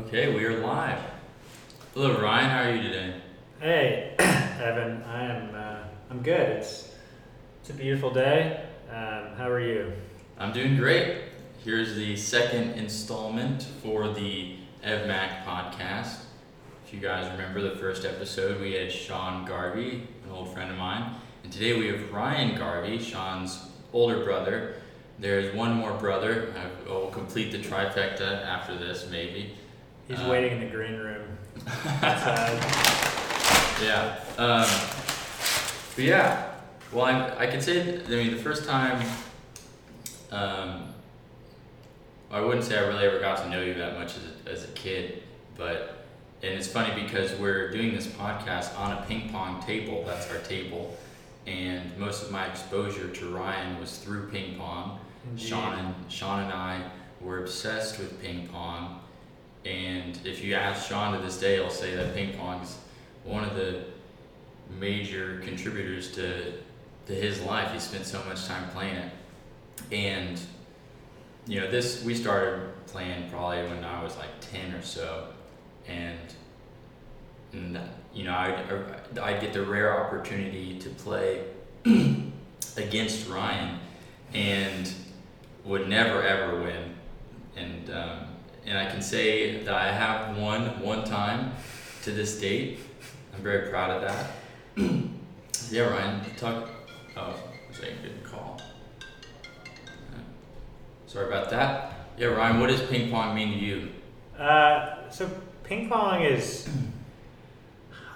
Okay, we are live. Hello, Ryan. How are you today? Hey, Evan. I am. Uh, I'm good. It's it's a beautiful day. Um, how are you? I'm doing great. Here's the second installment for the EvMac podcast. If you guys remember the first episode, we had Sean Garvey, an old friend of mine, and today we have Ryan Garvey, Sean's older brother. There's one more brother. I will complete the trifecta after this, maybe. He's Uh, waiting in the green room. outside. Yeah. Um, but yeah. Well, I, I can say, I mean, the first time, um, I wouldn't say I really ever got to know you that much as a, as a kid, but, and it's funny because we're doing this podcast on a ping pong table. That's our table. And most of my exposure to Ryan was through ping pong. Indeed. Sean and Sean and I were obsessed with ping pong, and if you ask Sean to this day, he'll say that ping pong's one of the major contributors to to his life. He spent so much time playing it, and you know this we started playing probably when I was like ten or so, and and you know I'd I'd get the rare opportunity to play against Ryan, and would never ever win, and um, and I can say that I have won one time to this date. I'm very proud of that. yeah, Ryan, talk. Oh, was a good call? Sorry about that. Yeah, Ryan, what does ping pong mean to you? Uh, so ping pong is.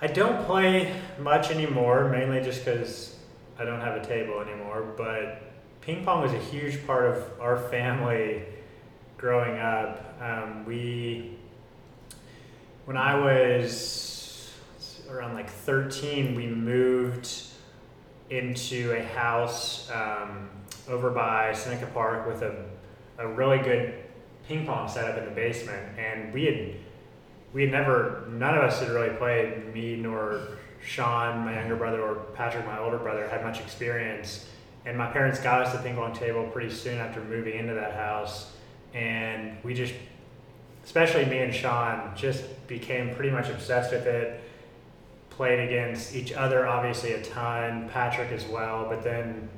I don't play much anymore, mainly just because I don't have a table anymore. But ping pong was a huge part of our family growing up. Um, we, when I was around like 13, we moved into a house um, over by Seneca Park with a, a really good ping pong setup in the basement, and we had we had never none of us had really played. Me nor Sean, my younger brother, or Patrick, my older brother, had much experience. And my parents got us the ping pong table pretty soon after moving into that house, and we just, especially me and Sean, just became pretty much obsessed with it. Played against each other, obviously a ton. Patrick as well, but then,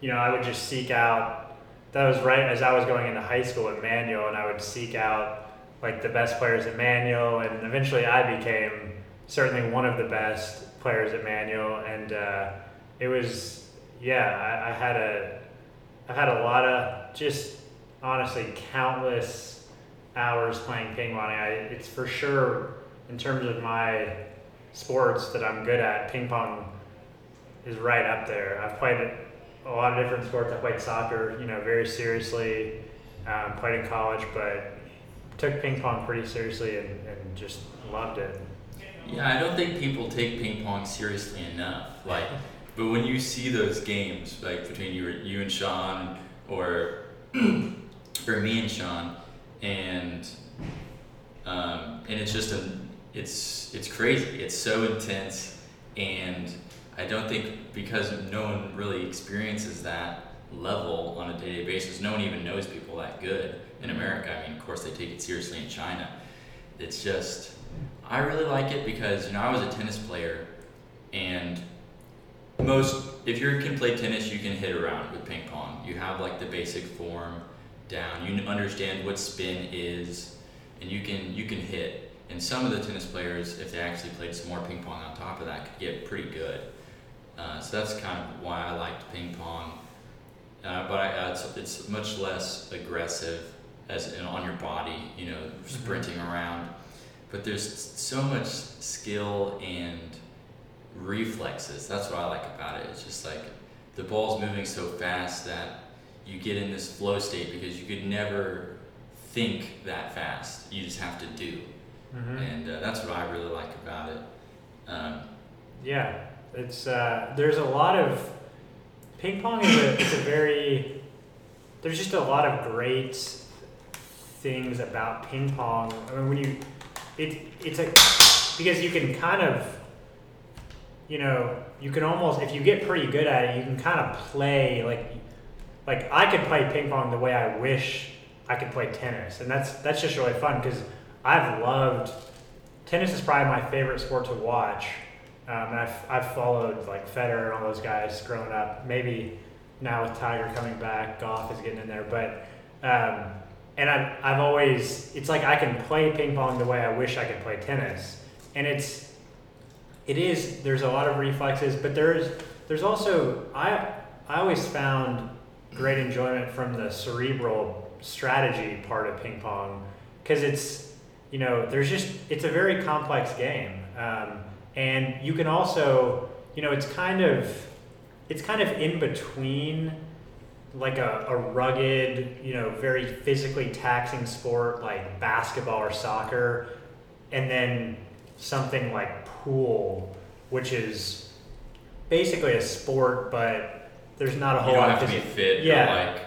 you know, I would just seek out that was right as I was going into high school at Manual, and I would seek out like the best players at Manual, and eventually I became certainly one of the best players at Manual, and uh, it was yeah, I, I had a I had a lot of just honestly countless hours playing ping pong. I, it's for sure in terms of my sports that I'm good at. Ping pong is right up there. I've played a lot of different sports. I played soccer, you know, very seriously. Um, played in college, but took ping pong pretty seriously and, and just loved it. Yeah, I don't think people take ping pong seriously enough. Like, but when you see those games, like between you, you and Sean, or or me and Sean, and um, and it's just a, it's it's crazy. It's so intense, and I don't think because no one really experiences that level on a day-to-day basis. No one even knows people that good in America. I mean, of course, they take it seriously in China. It's just I really like it because you know I was a tennis player, and most if you can play tennis, you can hit around with ping pong. You have like the basic form down. You understand what spin is, and you can you can hit. And some of the tennis players, if they actually played some more ping pong on top of that, could get pretty good. Uh, so that's kind of why I liked ping pong. Uh, but I, uh, it's, it's much less aggressive as in, on your body, you know, sprinting around. But there's so much skill and reflexes. That's what I like about it. It's just like the ball's moving so fast that you get in this flow state because you could never think that fast. You just have to do, Mm-hmm. and uh, that's what I really like about it. Um, Yeah, it's uh, there's a lot of ping pong is a it's a very there's just a lot of great things about ping pong. I mean, when you it it's a because you can kind of you know you can almost if you get pretty good at it, you can kind of play like like I could play ping pong the way I wish I could play tennis, and that's that's just really fun because I've loved tennis is probably my favorite sport to watch. Um, and I've, I've followed like Federer and all those guys growing up. Maybe now with Tiger coming back, golf is getting in there. But um, and I've, I've always it's like I can play ping pong the way I wish I could play tennis, and it's it is there's a lot of reflexes, but there's there's also I I always found great enjoyment from the cerebral strategy part of ping pong because it's you know there's just it's a very complex game. Um, and you can also you know it's kind of it's kind of in between like a, a rugged you know very physically taxing sport like basketball or soccer and then something like pool which is basically a sport but there's not a whole. Lot. You don't have to be fit. Yeah. Or like,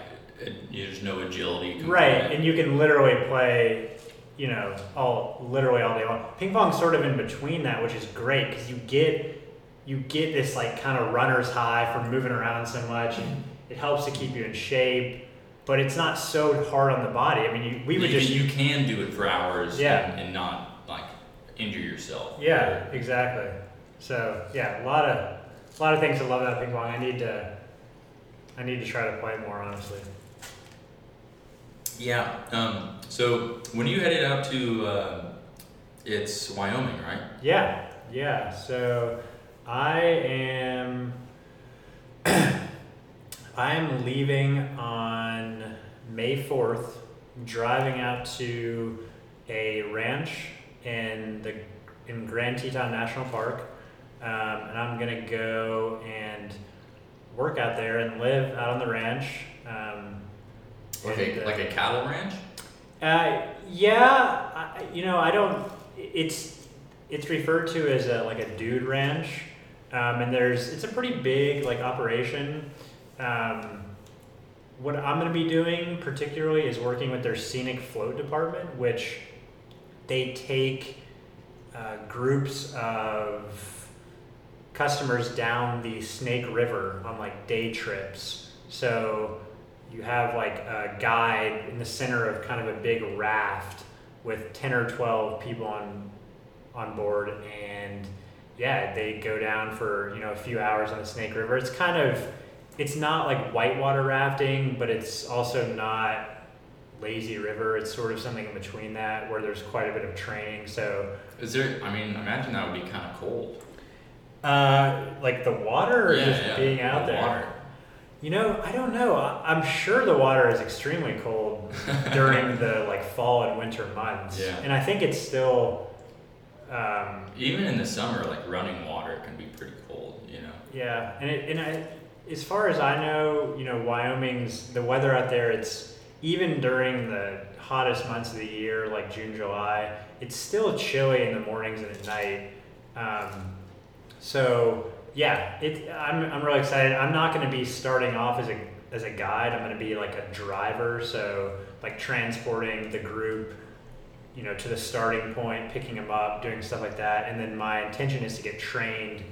uh, there's no agility. Right, and you can literally play, you know, all literally all day long. Ping pong's sort of in between that, which is great because you get you get this like kind of runner's high from moving around so much, and it helps to keep you in shape. But it's not so hard on the body. I mean, you, we would just you can do it for hours. Yeah. And, and not like injure yourself. yeah, exactly. So yeah, a lot of a lot of things to love about ping pong. I need to I need to try to play more honestly. Yeah. Um, so when you headed out to, uh, it's Wyoming, right? Yeah, yeah. So I am I am leaving on May 4th, driving out to a ranch in the in Grand Teton National Park. Um, and I'm gonna go and work out there and live out on the ranch. Um, Like and, a uh, like a cattle ranch. uh, yeah, I, you know, I don't. It's it's referred to as a like a dude ranch, um, and there's it's a pretty big like operation. Um, what I'm going to be doing particularly is working with their scenic float department, which they take uh, groups of customers down the Snake River on like day trips. So you have like a guide in the center of kind of a big raft with 10 or 12 people on on board and yeah they go down for you know a few hours on the snake river it's kind of it's not like whitewater rafting but it's also not lazy river it's sort of something in between that where there's quite a bit of training so Is there? I mean, imagine that would be kind of cold. Uh, like the water or Yeah, just yeah, being out the there Water. You know, I don't know. I- I'm sure the water is extremely cold during the like fall and winter months, Yeah. and I think it's still, um, Even in the summer, like running water can be pretty cold. You know. yeah. And it, and I, as far as I know, you know, Wyoming's the weather out there. It's even during the hottest months of the year, like June, July. It's still chilly in the mornings and at night. Um, so yeah, it, I'm, I'm really excited. I'm not going to be starting off as a as a guide. I'm going to be like a driver, so like transporting the group, you know, to the starting point, picking them up, doing stuff like that. And then my intention is to get trained,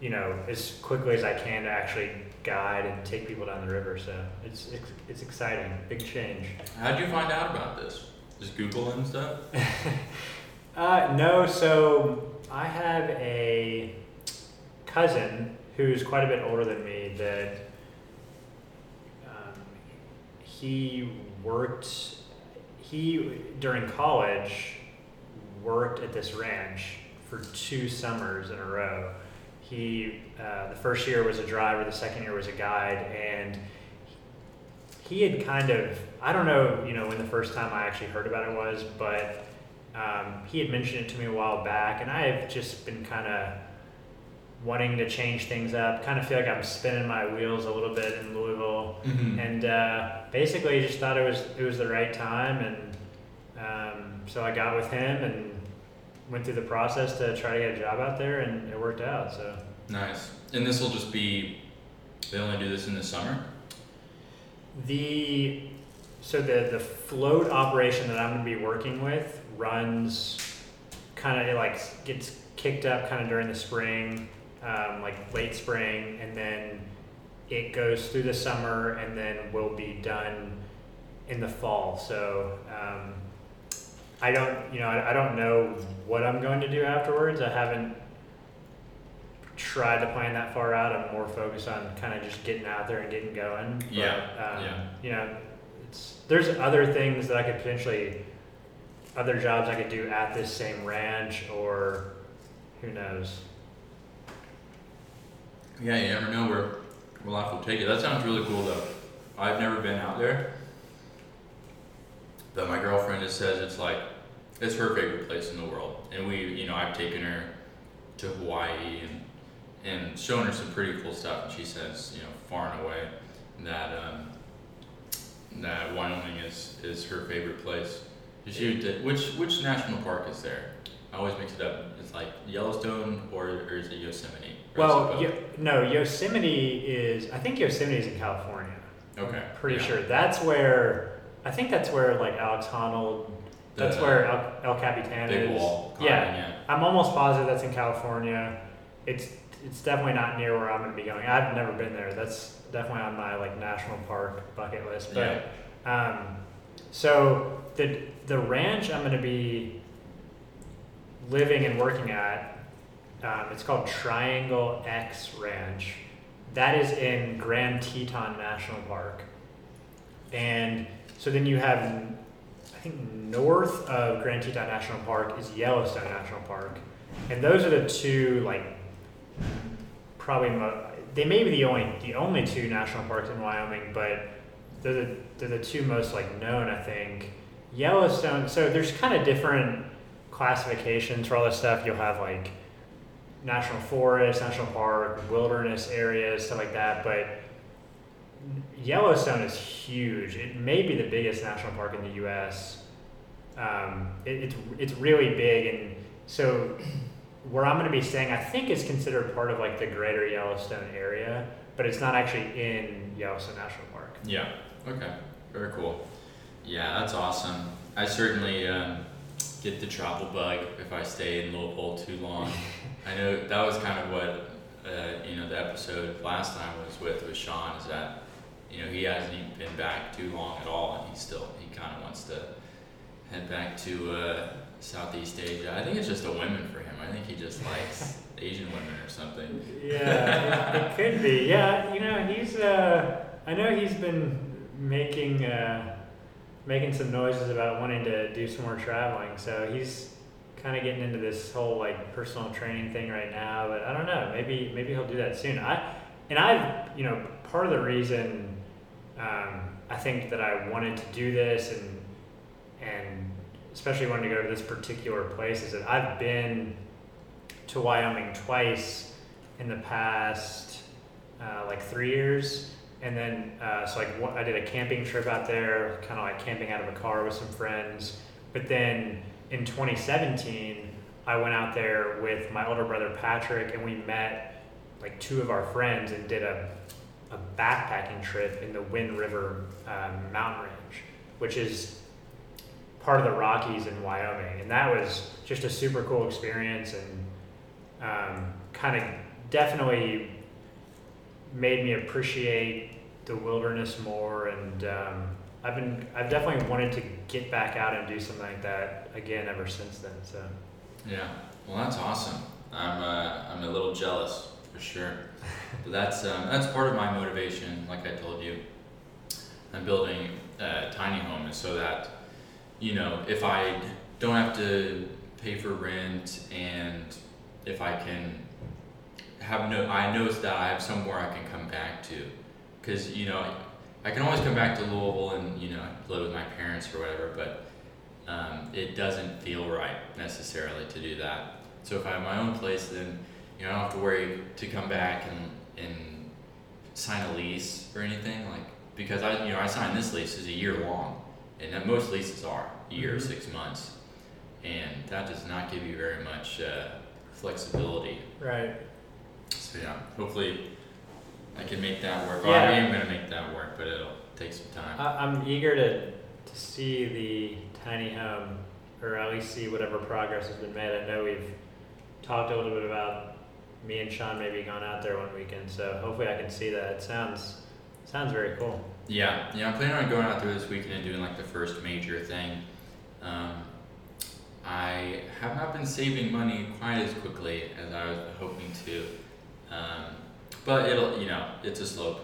you know, as quickly as I can to actually guide and take people down the river. So it's it's, it's exciting, big change. How'd you find out about this? Just Google and stuff. Uh, no, so I have a cousin who's quite a bit older than me that um, he worked, he, during college, worked at this ranch for two summers in a row. He, uh, the first year was a driver, the second year was a guide, and he had kind of, I don't know, you know, when the first time I actually heard about it was, but um, he had mentioned it to me a while back, and I have just been kind of wanting to change things up. Kind of feel like I'm spinning my wheels a little bit in Louisville, Mm-hmm. and uh, basically just thought it was it was the right time, and um, so I got with him and went through the process to try to get a job out there, and it worked out. So Nice. And this will just be. They only do this in the summer. the so the the float operation that I'm going to be working with runs kind of it like gets kicked up kind of during the spring, um, like late spring, and then it goes through the summer and then will be done in the fall. So um, I don't, you know, I, I don't know what I'm going to do afterwards. I haven't tried to plan that far out. I'm more focused on kind of just getting out there and getting going. But, Yeah, um, yeah. You know, it's there's other things that I could potentially, other jobs I could do at this same ranch, or who knows. Yeah, you never know where where life will take you. That sounds really cool though. I've never been out there. But my girlfriend just says it's like it's her favorite place in the world. And we you know, I've taken her to Hawaii and and shown her some pretty cool stuff and she says, you know, far and away that um that Wyoming is is her favorite place. She did, which which national park is there? I always mix it up. It's like Yellowstone or, or is it Yosemite? Or is it Well? Yo- no, Yosemite is. I think Yosemite is in California. Okay. Pretty yeah. sure that's where. I think that's where like Alex Honnold. That's The where El, El Capitan Big is. wall. Yeah. yeah. I'm almost positive that's in California. It's it's definitely not near where I'm going to be going. I've never been there. That's definitely on my like national park bucket list. But um, so the the ranch I'm going to be living and working at, um, it's called Triangle X Ranch. That is in Grand Teton National Park, and so then you have, I think north of Grand Teton National Park is Yellowstone National Park, and those are the two like probably mo- they may be the only the only two national parks in Wyoming, but they're the, they're the two most like known I think. Yellowstone. So there's kind of different classifications for all this stuff. You'll have like national forest, national park, wilderness areas, stuff like that. But Yellowstone is huge. It may be the biggest national park in the U.S. Um, it, it's it's really big, and so where I'm going to be staying, I think is considered part of like the greater Yellowstone area, but it's not actually in Yellowstone National Park. Yeah. Okay. Very cool. Yeah, that's awesome. I certainly um, get the travel bug if I stay in Louisville too long. I know that was kind of what uh, you know the episode last time was with with Sean is that you know he hasn't even been back too long at all, and he still he kind of wants to head back to uh, Southeast Asia. I think it's just a women for him. I think he just likes Asian women or something. Yeah, it, it could be. Yeah, you know, he's. Uh, I know he's been making uh, making some noises about wanting to do some more traveling. So he's kind of getting into this whole like personal training thing right now. But I don't know. Maybe maybe he'll do that soon. I and I've you know part of the reason um, I think that I wanted to do this and and especially wanted to go to this particular place is that I've been to Wyoming twice in the past uh, like three years. And then, uh, so like I did a camping trip out there, kind of like camping out of a car with some friends. But then in 2017, I went out there with my older brother Patrick, and we met like two of our friends and did a, a backpacking trip in the Wind River um, mountain range, which is part of the Rockies in Wyoming. And that was just a super cool experience and um, kind of definitely made me appreciate the wilderness more and um, I've been I've definitely wanted to get back out and do something like that again ever since then so Yeah. Well, that's awesome. I'm uh, I'm a little jealous for sure. But that's um, that's part of my motivation. Like I told you, I'm building a tiny home is so that you know if I don't have to pay for rent and if I can have no I know that I have somewhere I can come back to because you know I can always come back to Louisville and you know live with my parents or whatever but um, it doesn't feel right necessarily to do that. So if I have my own place, then you know I don't have to worry to come back and and sign a lease or anything like because I you know I signed this lease is a year long, and then most leases are a year Mhm. six months, and that does not give you very much uh, flexibility. right So yeah, hopefully I can make that work. Yeah. I am gonna make that work, but it'll take some time. I, I'm eager to to see the tiny home or at least see whatever progress has been made I know we've talked a little bit about me and Sean maybe gone out there one weekend so hopefully I can see that it sounds sounds very cool Yeah, yeah, I'm planning on going out there this weekend and doing like the first major thing. Um, I have not been saving money quite as quickly as I was hoping to. Um, but it'll, you know, it's a slow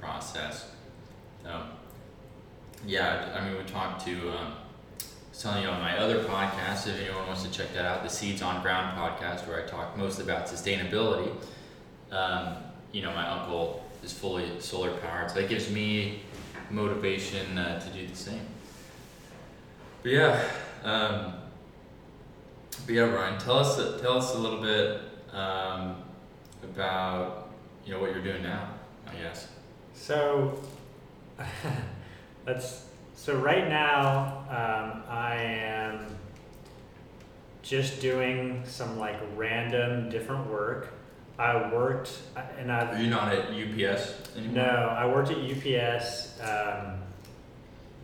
process. So, yeah, I mean, we talked to, um, telling you on my other podcast, if anyone wants to check that out, the Seeds on Ground podcast, where I talk mostly about sustainability. Um, you know, my uncle is fully solar powered, so that gives me motivation uh, to do the same. But yeah, um, but yeah, Brian, tell us tell us a little bit um, about you know what you're doing now. I guess. So that's so right now um, I am just doing some like random different work. I worked and I Are you not at UPS anymore? no, I worked at UPS um,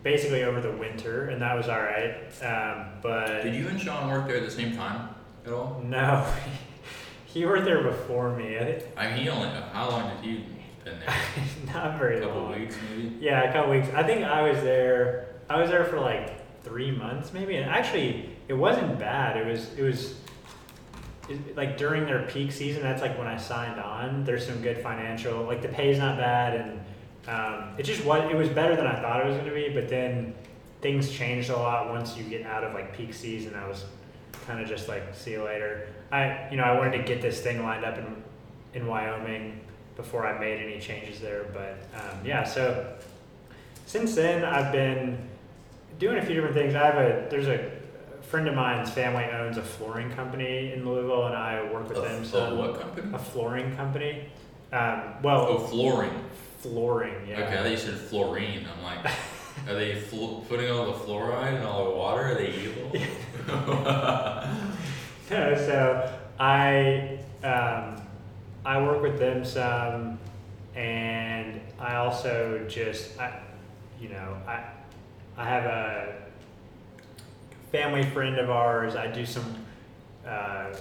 basically over the winter, and that was all right. Um, but Did you and Sean work there at the same time at all? no, he worked there before me. I I mean, he only. How long did you been there? not very A couple long. weeks, maybe. Yeah, a couple weeks. I think I was there. I was there for like three months, maybe. And actually, it wasn't bad. It was. It was. It, like during their peak season, that's like when I signed on. There's some good financial. Like the pay's not bad, and um, it just was. It was better than I thought it was going to be. But then things changed a lot once you get out of like peak season. I was kind of just like, see you later. I, you know, I wanted to get this thing lined up in in Wyoming before I made any changes there. But um, yeah, so since then I've been doing a few different things. I have a there's a friend of mine's family owns a flooring company in Louisville, and I work with A, them. a So what company? a flooring company. Um, well, Oh, flooring. flooring. Yeah. Okay, I thought you said fluorine. I'm like, are they flu- putting all the fluoride in all the water? Are they evil? No, so I um, I work with them some, and I also just I, you know I I have a family friend of ours. I do some. Uh,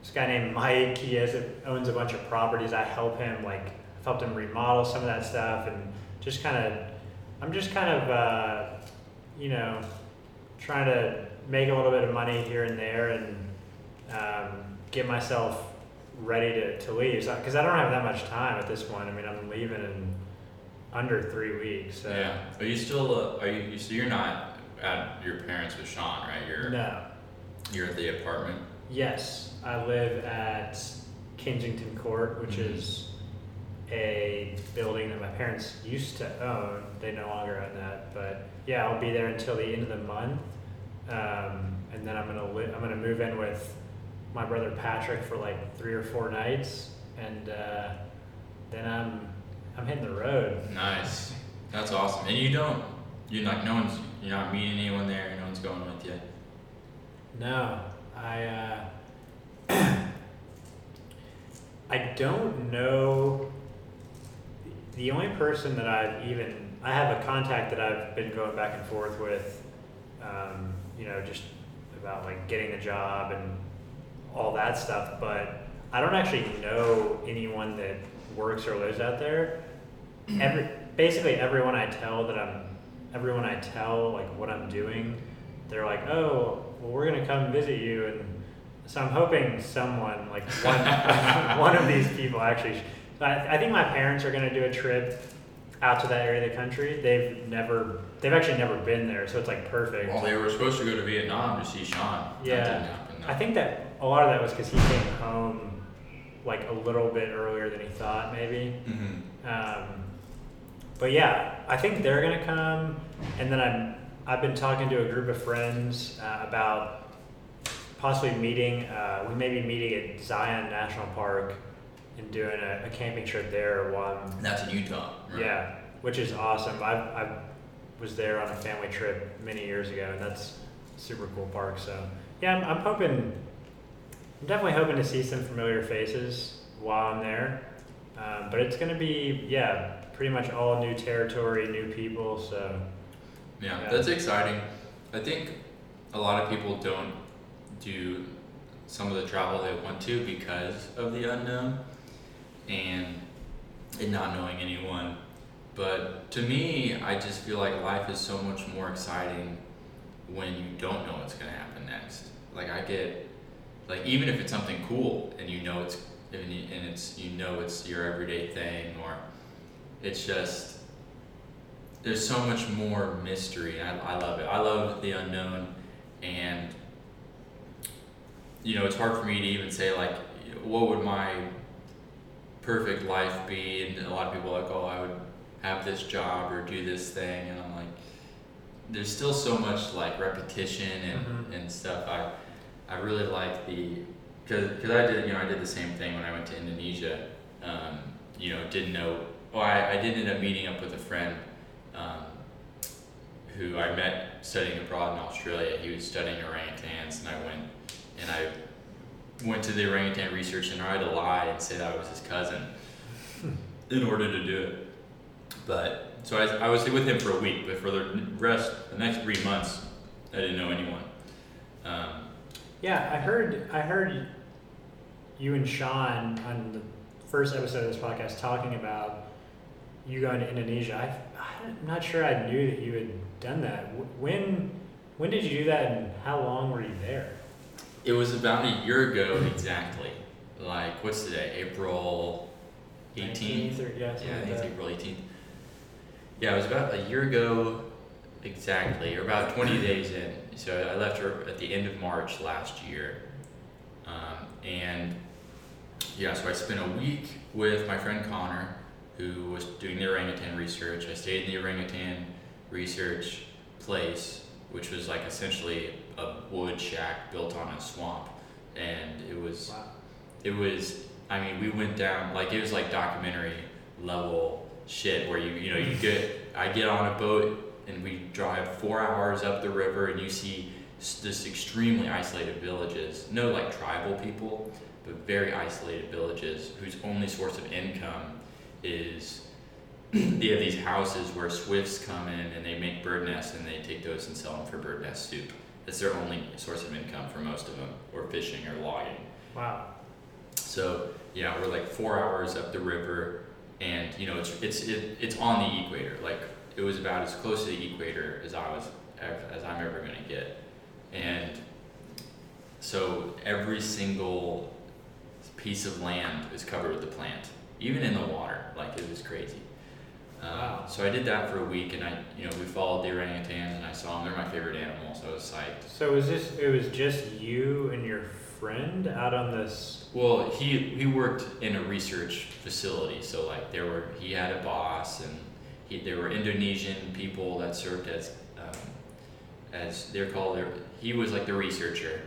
this guy named Mike. He has owns a bunch of properties. I help him like I've helped him remodel some of that stuff, and just kind of I'm just kind of uh, you know trying to make a little bit of money here and there and um, get myself ready to, to leave. Because I don't have that much time at this point. I mean, I'm leaving in under three weeks. So. Yeah. Are you still? Uh, are you? So you're not at your parents with Sean, right? You're No. you're at the apartment. Yes, I live at Kensington Court, which Mhm. is a building that my parents used to own. They no longer own that, but yeah, I'll be there until the end of the month, um, and then I'm gonna li- I'm gonna move in with my brother Patrick for like three or four nights, and uh, then I'm I'm hitting the road. Nice. That's awesome. And you don't. You're not. No one's. You're not meeting anyone there. No one's going with you. No, I uh, I don't know. The only person that I've even I have a contact that I've been going back and forth with, um, you know, just about like getting a job and all that stuff. But I don't actually know anyone that works or lives out there. Every basically everyone I tell that I'm everyone I tell like what I'm doing, they're like, oh, well, we're gonna come visit you, and so I'm hoping someone like one one of these people actually. I, I think my parents are gonna do a trip out to that area of the country. They've never, they've actually never been there, so it's like perfect. Well, they were supposed to go to Vietnam to see Sean. Yeah. That didn't happen. I think that a lot of that was because he came home like a little bit earlier than he thought, maybe. hmm Um, but yeah, I think they're gonna come, and then I'm I've been talking to a group of friends uh, about possibly meeting. Uh, we may be meeting at Zion National Park and doing a, a camping trip there while I'm That's in Utah. Right? yeah, which is awesome. I I was there on a family trip many years ago, and that's a super cool park. So yeah, I'm, I'm hoping. I'm definitely hoping to see some familiar faces while I'm there. Um, but it's going to be yeah, pretty much all new territory, new people. So Yeah, Yeah. that's exciting. I think a lot of people don't do some of the travel they want to because of the unknown and and not knowing anyone. But to me, I just feel like life is so much more exciting when you don't know what's to happen next. like I get like even if it's something cool and you know it's and it's you know it's your everyday thing or it's just there's so much more mystery I, I love it i love the unknown and you know it's hard for me to even say like what would my perfect life be and a lot of people are like oh i would have this job or do this thing and i'm like there's still so much like repetition and, Mhm. and stuff. I i really like the because i did you know i did the same thing when i went to indonesia. Um, you know didn't know well I, I did end up meeting up with a friend um, who i met studying abroad in australia. He was studying orangutans and i went and i went to the orangutan research center i had to lie and say that i was his cousin in order to do it but so I, I was with him for a week but for the rest the next three months i didn't know anyone um, Yeah, I heard I heard you and Sean on the first episode of this podcast talking about you going to Indonesia. I, I'm not sure I knew that you had done that. When when did you do that, and how long were you there? It was about a year ago exactly. Like, what's today? April 18th? or yeah, Yeah, I think it's. April 18th. Yeah, it was about a year ago exactly, or about 20 days in. So I left her at the end of March last year. Um, and yeah, so I spent a week with my friend Connor, who was doing the orangutan research. I stayed in the orangutan research place, which was like essentially a wood shack built on a swamp. And it was Wow. it was i mean we went down like it was like documentary level shit where you you know you get i get on a boat and we drive four hours up the river and you see this extremely isolated villages no like tribal people but very isolated villages whose only source of income is they have these houses where swifts come in and they make bird nests and they take those and sell them for bird nest soup that's their only source of income for most of them or fishing or logging Wow. so yeah, we're like four hours up the river, and you know it's it's it, it's on the equator. Like it was about as close to the equator as I was as I'm ever gonna get, and so every single piece of land is covered with the plant, even in the water. Like it was crazy. Um, Wow. So I did that for a week, and I you know we followed the orangutans, and I saw them. They're my favorite animal, so I was psyched. So was this? It was just you and your friend out on this. Well, he he worked in a research facility, so like there were he had a boss, and he there were Indonesian people that served as um, as they're called. They're, he was like the researcher.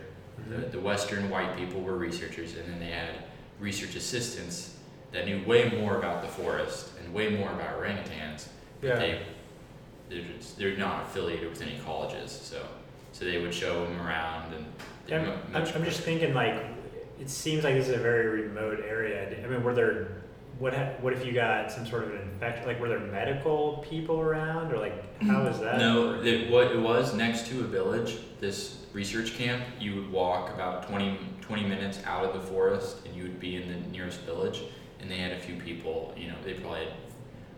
The, the Western white people were researchers, and then they had research assistants that knew way more about the forest and way more about orangutans. But Yeah. they they're, just, they're not affiliated with any colleges, so so they would show them around and. I'm, mu- I'm, I'm just thinking like, it seems like this is a very remote area. I mean, were there, what ha- what if you got some sort of an infection? Like, were there medical people around, or like, how is that? No, it, what it was next to a village, this research camp, you would walk about 20, 20 minutes out of the forest and you would be in the nearest village. And they had a few people, you know, they probably had,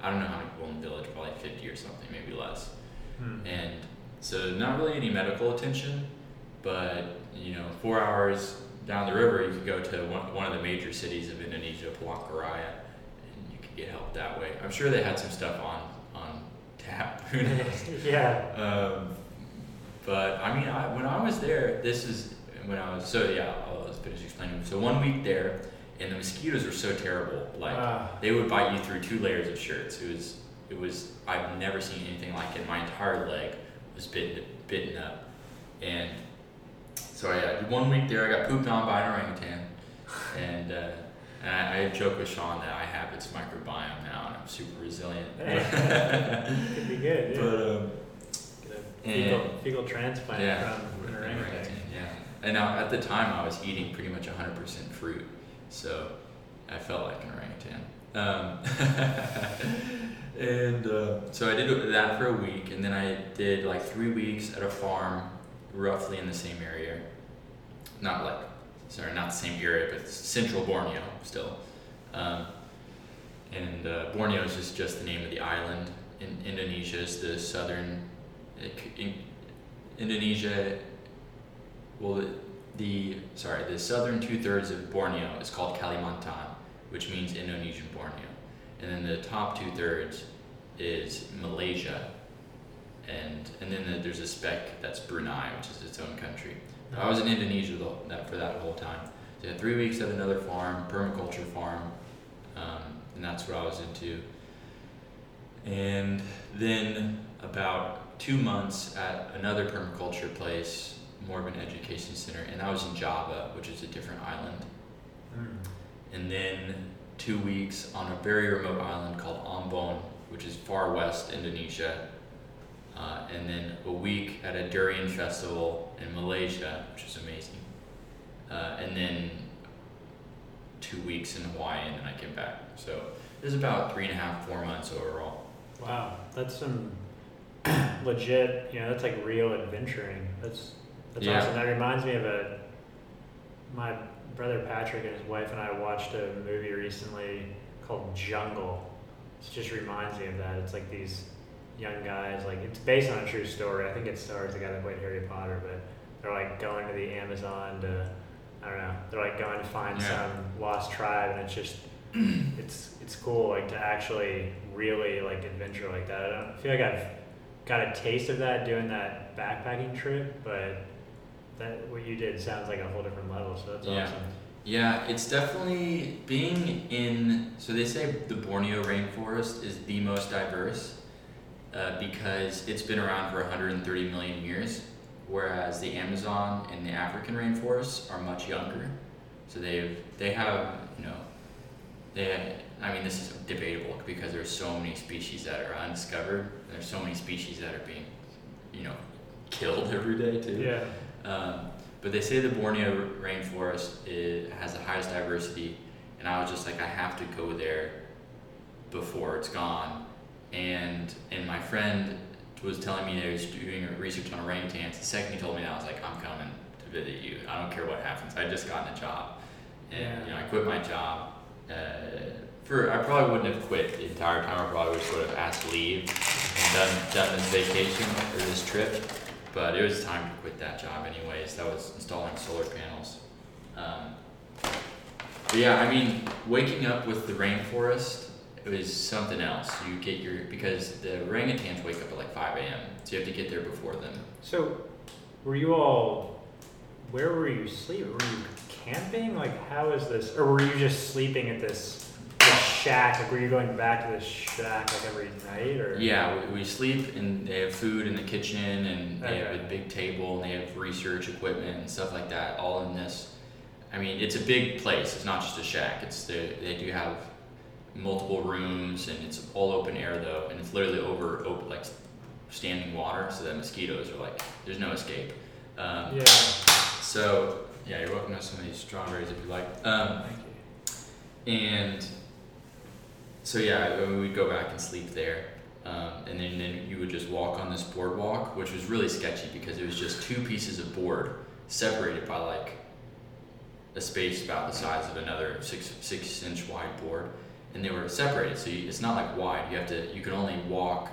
I don't know how many people in the village, probably 50 or something, maybe less. Hmm. And so not really any medical attention, but, you know, four hours down the river, you could go to one, one of the major cities of Indonesia, Palangkaraya, and you could get help that way. I'm sure they had some stuff on, on tap, who knows? yeah. Um, but I mean, I, when I was there, this is when I was so yeah. I'll just finish explaining. So one week there, and the mosquitoes were so terrible. Like Ah. they would bite you through two layers of shirts. It was it was I've never seen anything like it. My entire leg was bitten bitten up, and so I did one week there. I got pooped on by an orangutan, and. Uh, and I, I joke with Sean that I have its microbiome now, and I'm super resilient. Could be good. Yeah. but um, fecal, fecal transplant yeah, from an an orangutan. orangutan, yeah. And now at the time, I was eating pretty much 100% fruit, so I felt like an orangutan. Um, and uh, so I did that for a week, and then I did like three weeks at a farm, roughly in the same area. Not like, sorry, not the same area, but central Borneo still. Um, and uh, Borneo is just, just the name of the island. In Indonesia is the southern. In, Indonesia, well, the sorry the southern two thirds of Borneo is called Kalimantan, which means Indonesian Borneo, and then the top two thirds is Malaysia, and and then the, there's a speck that's Brunei, which is its own country. I was in Indonesia the, that, for that whole time. So yeah, three weeks at another farm, permaculture farm, um, and that's what I was into. And then about two months at another permaculture place, more of an education center, and I was in Java, which is a different island. Mm. And then two weeks on a very remote island called Ambon, which is far west Indonesia. Uh, and then a week at a durian festival in Malaysia, which is amazing. Uh, and then two weeks in Hawaii, and then I came back. So it was about three and a half, four months overall. Wow, that's some legit. You know, that's like real adventuring. That's that's Yeah. awesome. That reminds me of a my brother Patrick and his wife and I watched a movie recently called Jungle. It just reminds me of that. It's like these young guys. Like it's based on a true story. I think it stars the guy that played Harry Potter, but they're like going to the Amazon to. I don't know. They're like going to find Yeah. some lost tribe, and it's just it's it's cool like to actually really like adventure like that. I don't feel like I've got a taste of that doing that backpacking trip, but that what you did sounds like a whole different level. So that's Yeah. awesome. Yeah, it's definitely being in. So they say the Borneo rainforest is the most diverse uh, because it's been around for 130 million years, whereas the Amazon and the African rainforests are much younger. So they've they have you know they. I mean, this is debatable because there's so many species that are undiscovered. There's so many species that are being, you know, killed every day too. Yeah. Um, but they say the Borneo rainforest is, has the highest diversity, and I was just like, I have to go there before it's gone. And and my friend was telling me that he was doing research on orangutans. The second he told me that, I was like, I'm coming to visit you. I don't care what happens. I just gotten a job, and you know, I quit my job. Uh, for I probably wouldn't have quit the entire time. I probably would have sort of asked leave and done done this vacation or this trip but it was time to quit that job anyways. That was installing solar panels. Um, yeah, I mean, waking up with the rainforest it was something else. You get your because the orangutans wake up at like five a.m. So you have to get there before them. So, were you all? Where were you sleeping? Were you camping? Like, how is this? Or were you just sleeping at this shack? Like, were you going back to the shack like every night? Or Yeah, we, we sleep and they have food in the kitchen and they have a big table and they have research equipment and stuff like that all in this. I mean, it's a big place. It's not just a shack. It's the, they do have multiple rooms and it's all open air though, and it's literally over open like standing water, so that mosquitoes are like there's no escape. Um, Yeah. So yeah, you're welcome to some of these strawberries if you like. Um, Thank you. and so yeah, we would go back and sleep there. Um, and then, then you would just walk on this boardwalk, which was really sketchy because it was just two pieces of board separated by like a space about the size of another six six inch wide board, and they were separated. So you, it's not like wide. You have to you can only walk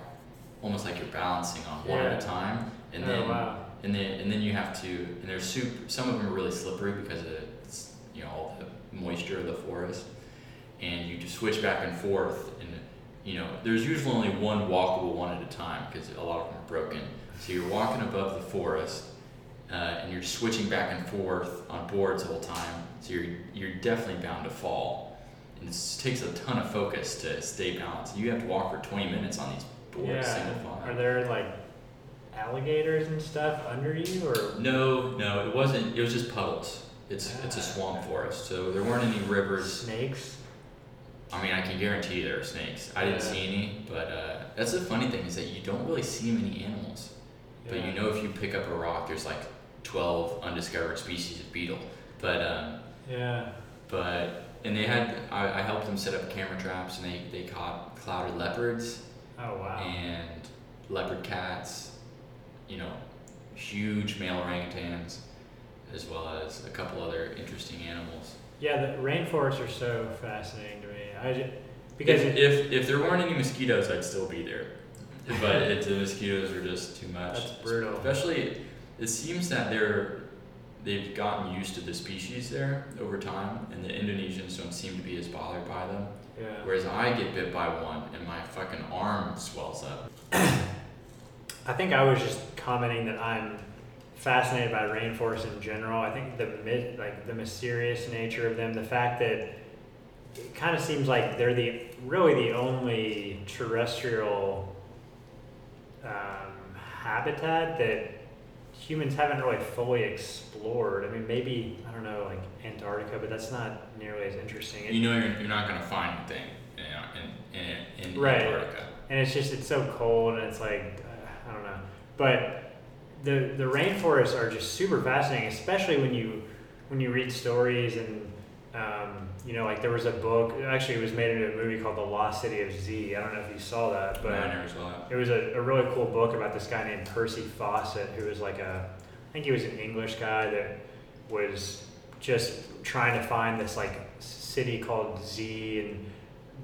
almost like you're balancing on one at a time, and oh, then wow. and then and then you have to and there's soup some of them are really slippery because of you know all the moisture of the forest and you just switch back and forth and you know there's usually only one walkable one at a time because a lot of them are broken so you're walking above the forest uh, and you're switching back and forth on boards the whole time so you're you're definitely bound to fall and it takes a ton of focus to stay balanced you have to walk for 20 minutes on these boards single file Are there like alligators and stuff under you, or No, no, it wasn't. It was just puddles. It's it's a Ah. swamp forest, so there weren't any rivers. snakes? I mean, I can guarantee there are snakes. I didn't Yeah. see any, but uh, that's the funny thing is that you don't really see many animals. But you know, if you pick up a rock, there's like twelve undiscovered species of beetle. But um, Yeah. but and they had I, I helped them set up camera traps, and they they caught clouded leopards Oh wow. and leopard cats. You know, huge male orangutans, as well as a couple other interesting animals. Yeah, the rainforests are so fascinating. I just, because if, if if there weren't any mosquitoes, I'd still be there. But it, the mosquitoes are just too much. that's brutal. Especially, it seems that they're they've gotten used to the species there over time, and the Indonesians don't seem to be as bothered by them. Yeah. Whereas I get bit by one, and my fucking arm swells up. I think I was just commenting that I'm fascinated by rainforests in general. I think the myth, like the mysterious nature of them, the fact that it kind of seems like they're the really the only terrestrial um, habitat that humans haven't really fully explored. I mean, maybe I don't know, like Antarctica, but that's not nearly as interesting. It- You know you're, you're not gonna find anything in in, in Right. Antarctica. and it's just it's so cold and it's like uh, I don't know, but the the rainforests are just super fascinating, especially when you when you read stories and um, you know like there was a book actually it was made into a movie called The Lost City of Z. I don't know if you saw that, but no, I never saw it. it was a, a really cool book about this guy named Percy Fawcett, who was like a, I think he was an English guy that was just trying to find this like city called Z, and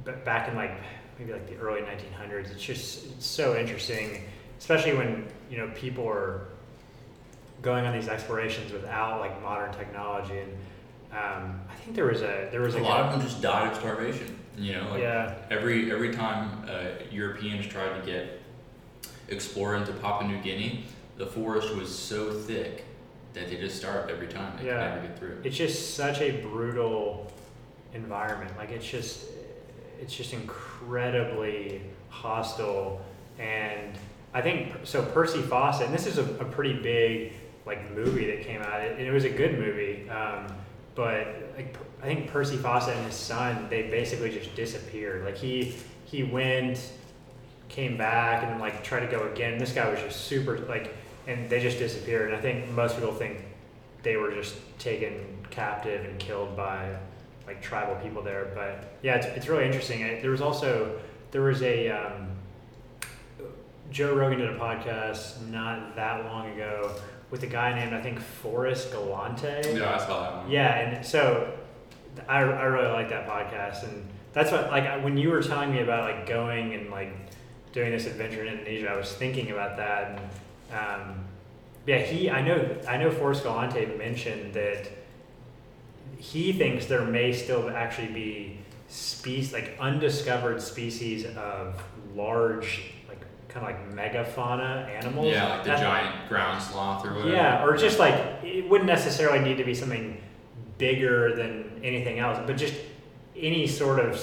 b- back in like maybe like the early 1900s. It's just it's so interesting, especially when you know people are going on these explorations without like modern technology. And um, I think there was a there was A a, lot guy- of them just died of starvation. You know, like yeah. every every time uh, Europeans tried to get explore into Papua New Guinea, the forest was so thick that they just starved every time. They Yeah. could never get through. it's just such a brutal environment like it's just it's just incredibly hostile and i think so percy fawcett and this is a, a pretty big like movie that came out and it was a good movie um, but like i think percy fawcett and his son they basically just disappeared like he he went came back and then like tried to go again this guy was just super like and they just disappeared and i think most people think they were just taken captive and killed by like tribal people there. But yeah, it's, it's really interesting. And There was also there was a um, Joe Rogan did a podcast not that long ago with a guy named I think Forrest Galante. Yeah, I saw that one. Yeah, and so I, I really like that podcast, and that's what like when you were telling me about like going and like doing this adventure in Indonesia, I was thinking about that, and um, yeah, he I know I know Forrest Galante mentioned that he thinks there may still actually be species like undiscovered species of large kind of like megafauna animals. Yeah, like the giant ground sloth or whatever. yeah, or just like it wouldn't necessarily need to be something bigger than anything else, but just any sort of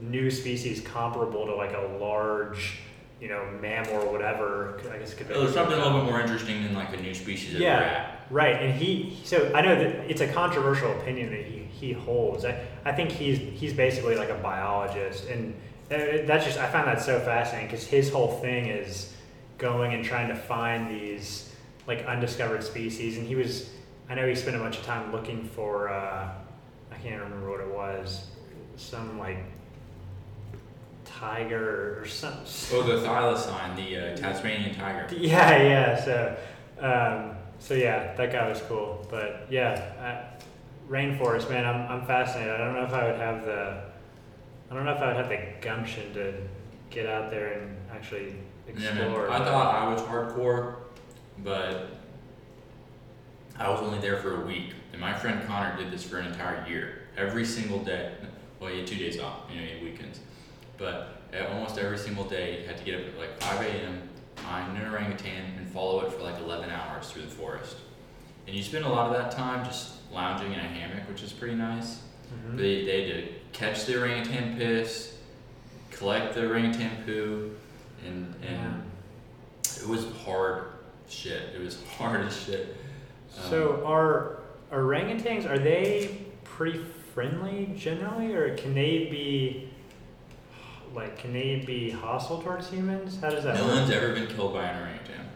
new species comparable to like a large, you know, mammal or whatever. I guess it could be. Something a little bit more interesting than like a new species of Yeah. rat. Right, and he so I know that it's a controversial opinion that he, he holds. I, I think he's he's basically like a biologist, and that's just I found that so fascinating because his whole thing is going and trying to find these like undiscovered species, and he was I know he spent a bunch of time looking for uh, I can't remember what it was, some like tiger or some. Oh, the thylacine, the uh, Tasmanian tiger. Yeah, yeah. So, um, so yeah, that guy was cool. But yeah, uh, rainforest, man, I'm, I'm fascinated. I don't know if I would have the, I don't know if I would have the gumption to get out there and actually Yeah, explore. I thought I was hardcore, but I was only there for a week. And my friend Connor did this for an entire year. Every single day. Well, he had two days off, you know, he had weekends. But almost every single day, he had to get up at like 5 a.m., find an orangutan, and follow it for like 11 hours through the forest. And you spend a lot of that time just lounging in a hammock, which is pretty nice. Mhm. They, they to catch the orangutan piss, collect the orangutan poo, and, and it was hard shit. It was hard as shit. Um, So are orangutans are they pretty friendly generally, or can they be like can they be hostile towards humans? How does that no work? one's ever been killed by an orangutan,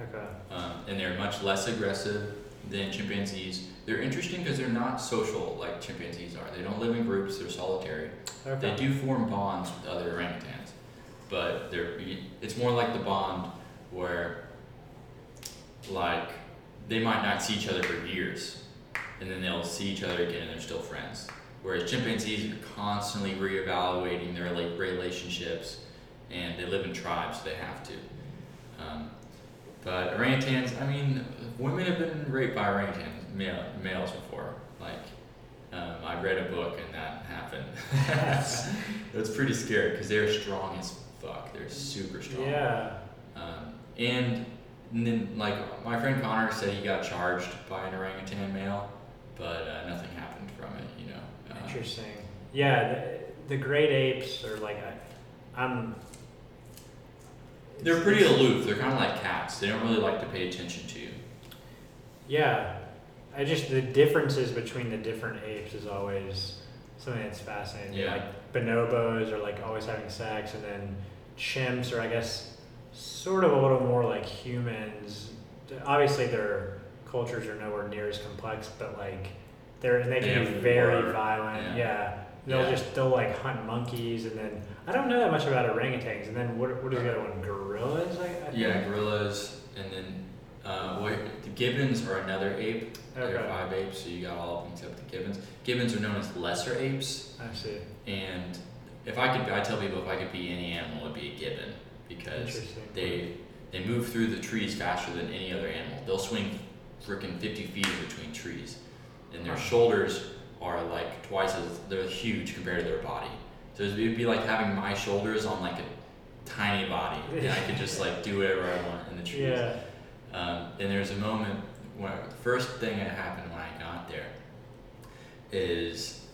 Okay. um, and they're much less aggressive than chimpanzees. They're interesting because they're not social like chimpanzees are. They don't live in groups. They're solitary. Okay. They do form bonds with other orangutans, but they're it's more like the bond where like they might not see each other for years and then they'll see each other again and they're still friends. Whereas chimpanzees are constantly reevaluating their like relationships and they live in tribes, they have to. Um, but orangutans, I mean, women have been raped by orangutans male, males before. Like, um, I read a book and that happened. that's, pretty scary because they're strong as fuck. They're super strong. Yeah. Um, and, and then, like, my friend Connor said he got charged by an orangutan male, but uh, nothing happened from it, you know. Uh, Interesting. Yeah, the, the great apes are like, I, I'm. They're pretty aloof. They're kind of like cats. They don't really like to pay attention to you. Yeah, I just the differences between the different apes is always something that's fascinating. Yeah. Like bonobos are like always having sex, and then chimps are, I guess, sort of a little more like humans. Obviously, their cultures are nowhere near as complex, but like they're they They can be very war, violent. yeah. Yeah. They'll Yeah. just they'll like hunt monkeys and then I don't know that much about orangutans and then what what is the other one gorillas I, I think? Yeah, gorillas, and then uh, wait, the gibbons are another ape. There Okay. are five apes, so you got all of them except the gibbons. Gibbons are known as lesser apes, I see and if I could, I tell people if I could be any animal, it'd be a gibbon because they they move through the trees faster than any other animal. They'll swing freaking 50 feet in between trees, and their shoulders are like twice as they're huge compared to their body. So it'd be like having my shoulders on like a tiny body, and I could just like do whatever I want in the trees. yeah Um, and there's a moment when the first thing that happened when I got there is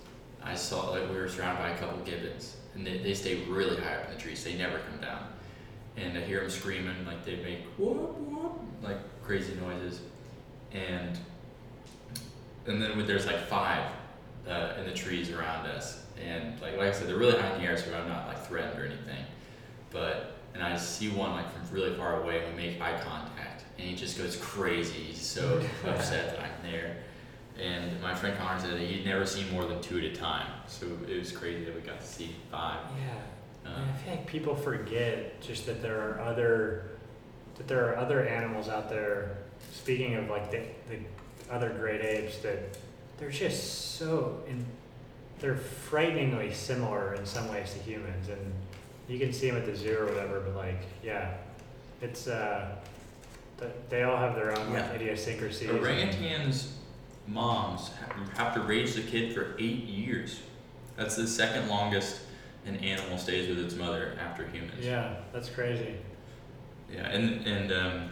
I saw like we were surrounded by a couple gibbons, and they, they stay really high up in the trees. They never come down. And I hear them screaming like they make whoop whoop like crazy noises, and and then there's like five uh, in the trees around us, and like like I said, they're really high in the air, so I'm not like threatened or anything. But and I see one like from really far away, and we make eye contact, and he just goes crazy. He's so upset that I'm there. And my friend Connor said that he'd never seen more than two at a time, so it was crazy that we got to see five. yeah Um, I feel like people forget just that there are other that there are other animals out there. Speaking of like the, the other great apes, that they're just so in, they're frighteningly similar in some ways to humans, and you can see them at the zoo or whatever. But like, yeah, it's uh, th- they all have their own like Yeah. idiosyncrasies. Orangutans' moms ha- have to raise the kid for eight years. That's the second longest an animal stays with its mother after humans. Yeah, that's crazy. Yeah, and and um,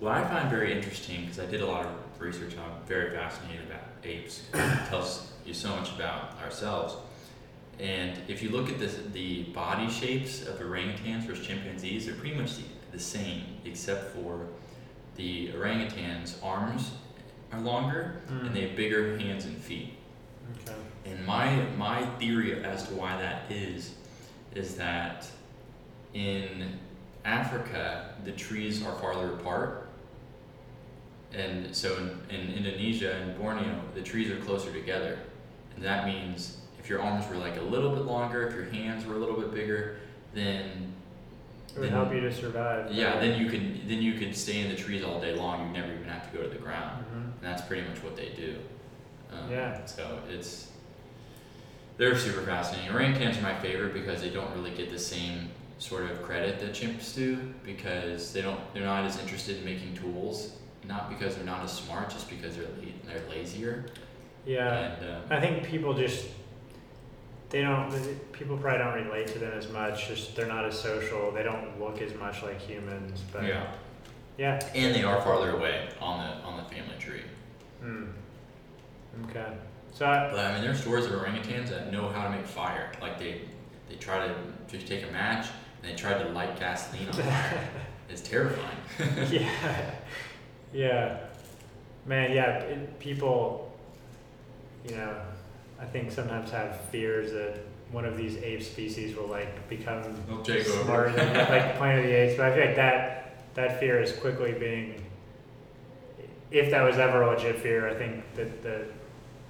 what I find very interesting because I did a lot of research. I'm very fascinated about apes. It tells you so much about ourselves. And if you look at the the body shapes of orangutans versus chimpanzees, they're pretty much the, the same, except for the orangutans' arms are longer Mm. and they have bigger hands and feet. Okay. And my my theory as to why that is, is that in Africa the trees are farther apart, and so in, in Indonesia and Borneo the trees are closer together, and that means if your arms were like a little bit longer, if your hands were a little bit bigger, then It would then- help you to survive. yeah, then you could then you could stay in the trees all day long. You'd never even have to go to the ground. Mhm. And that's pretty much what they do. Um, Yeah. So it's they're super fascinating. Orangutans are my favorite because they don't really get the same sort of credit that chimps do because they don't they're not as interested in making tools. Not because they're not as smart, just because they're la- they're lazier. Yeah. And um, I think people just they don't people probably don't relate to them as much. Just they're not as social. They don't look as much like humans. But yeah, yeah. and they are farther away on the on the family tree. Hmm. Okay. So I, But I mean, there's stories of orangutans that know how to make fire. Like they, they try to just take a match and they try to light gasoline on fire. it's terrifying. yeah, yeah, man, yeah. It, people, you know, I think sometimes have fears that one of these ape species will like become over. smarter than like Planet of the Apes. But I feel like that that fear is quickly being, if that was ever a legit fear, I think that the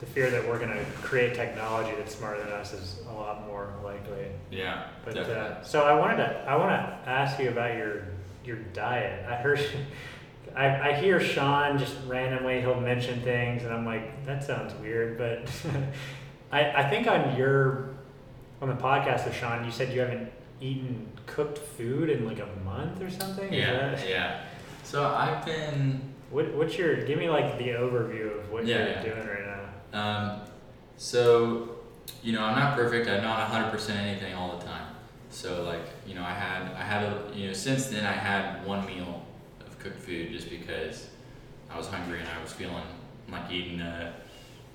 the fear that we're gonna create technology that's smarter than us is a lot more likely. Yeah, But uh, so I wanted to I want to ask you about your your diet. I heard I, I hear Sean just randomly he'll mention things and I'm like that sounds weird, but I I think on your on the podcast with Sean you said you haven't eaten cooked food in like a month or something. Yeah, that- yeah. So I've been What, what's your? Give me like the overview of what Yeah, you're yeah. doing right now. Um, so, you know, I'm not perfect. I'm not 100% anything all the time. So, like, you know, I had, I had, a, you know, since then I had one meal cooked food just because I was hungry and I was feeling like eating, uh,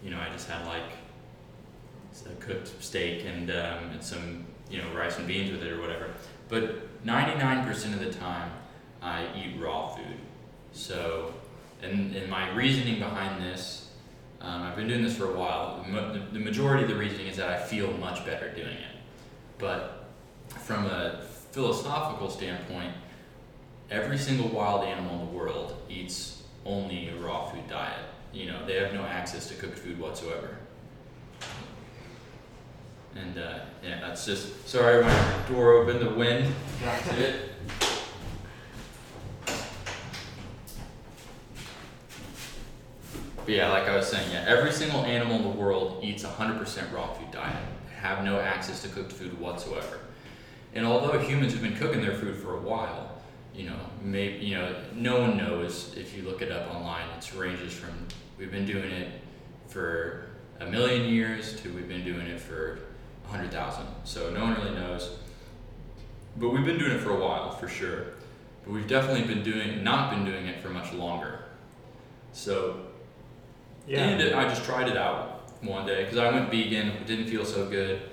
you know, I just had like a cooked steak and, um, and some, you know, rice and beans with it or whatever. But 99% of the time I eat raw food. So, and, and my reasoning behind this um, I've been doing this for a while. The majority of the reasoning is that I feel much better doing it. But from a philosophical standpoint, every single wild animal in the world eats only a raw food diet. You know, they have no access to cooked food whatsoever. And uh, yeah, that's just sorry, my door opened. The wind got it. But yeah, like I was saying, yeah, every single animal in the world eats a 100% raw food diet. They have no access to cooked food whatsoever. And although humans have been cooking their food for a while, you know, maybe you know, no one knows if you look it up online. It ranges from we've been doing it for a million years to we've been doing it for a hundred thousand. So no one really knows. But we've been doing it for a while, for sure. But we've definitely been doing not been doing it for much longer. So Yeah. and I just tried it out one day because I went vegan, it didn't feel so good.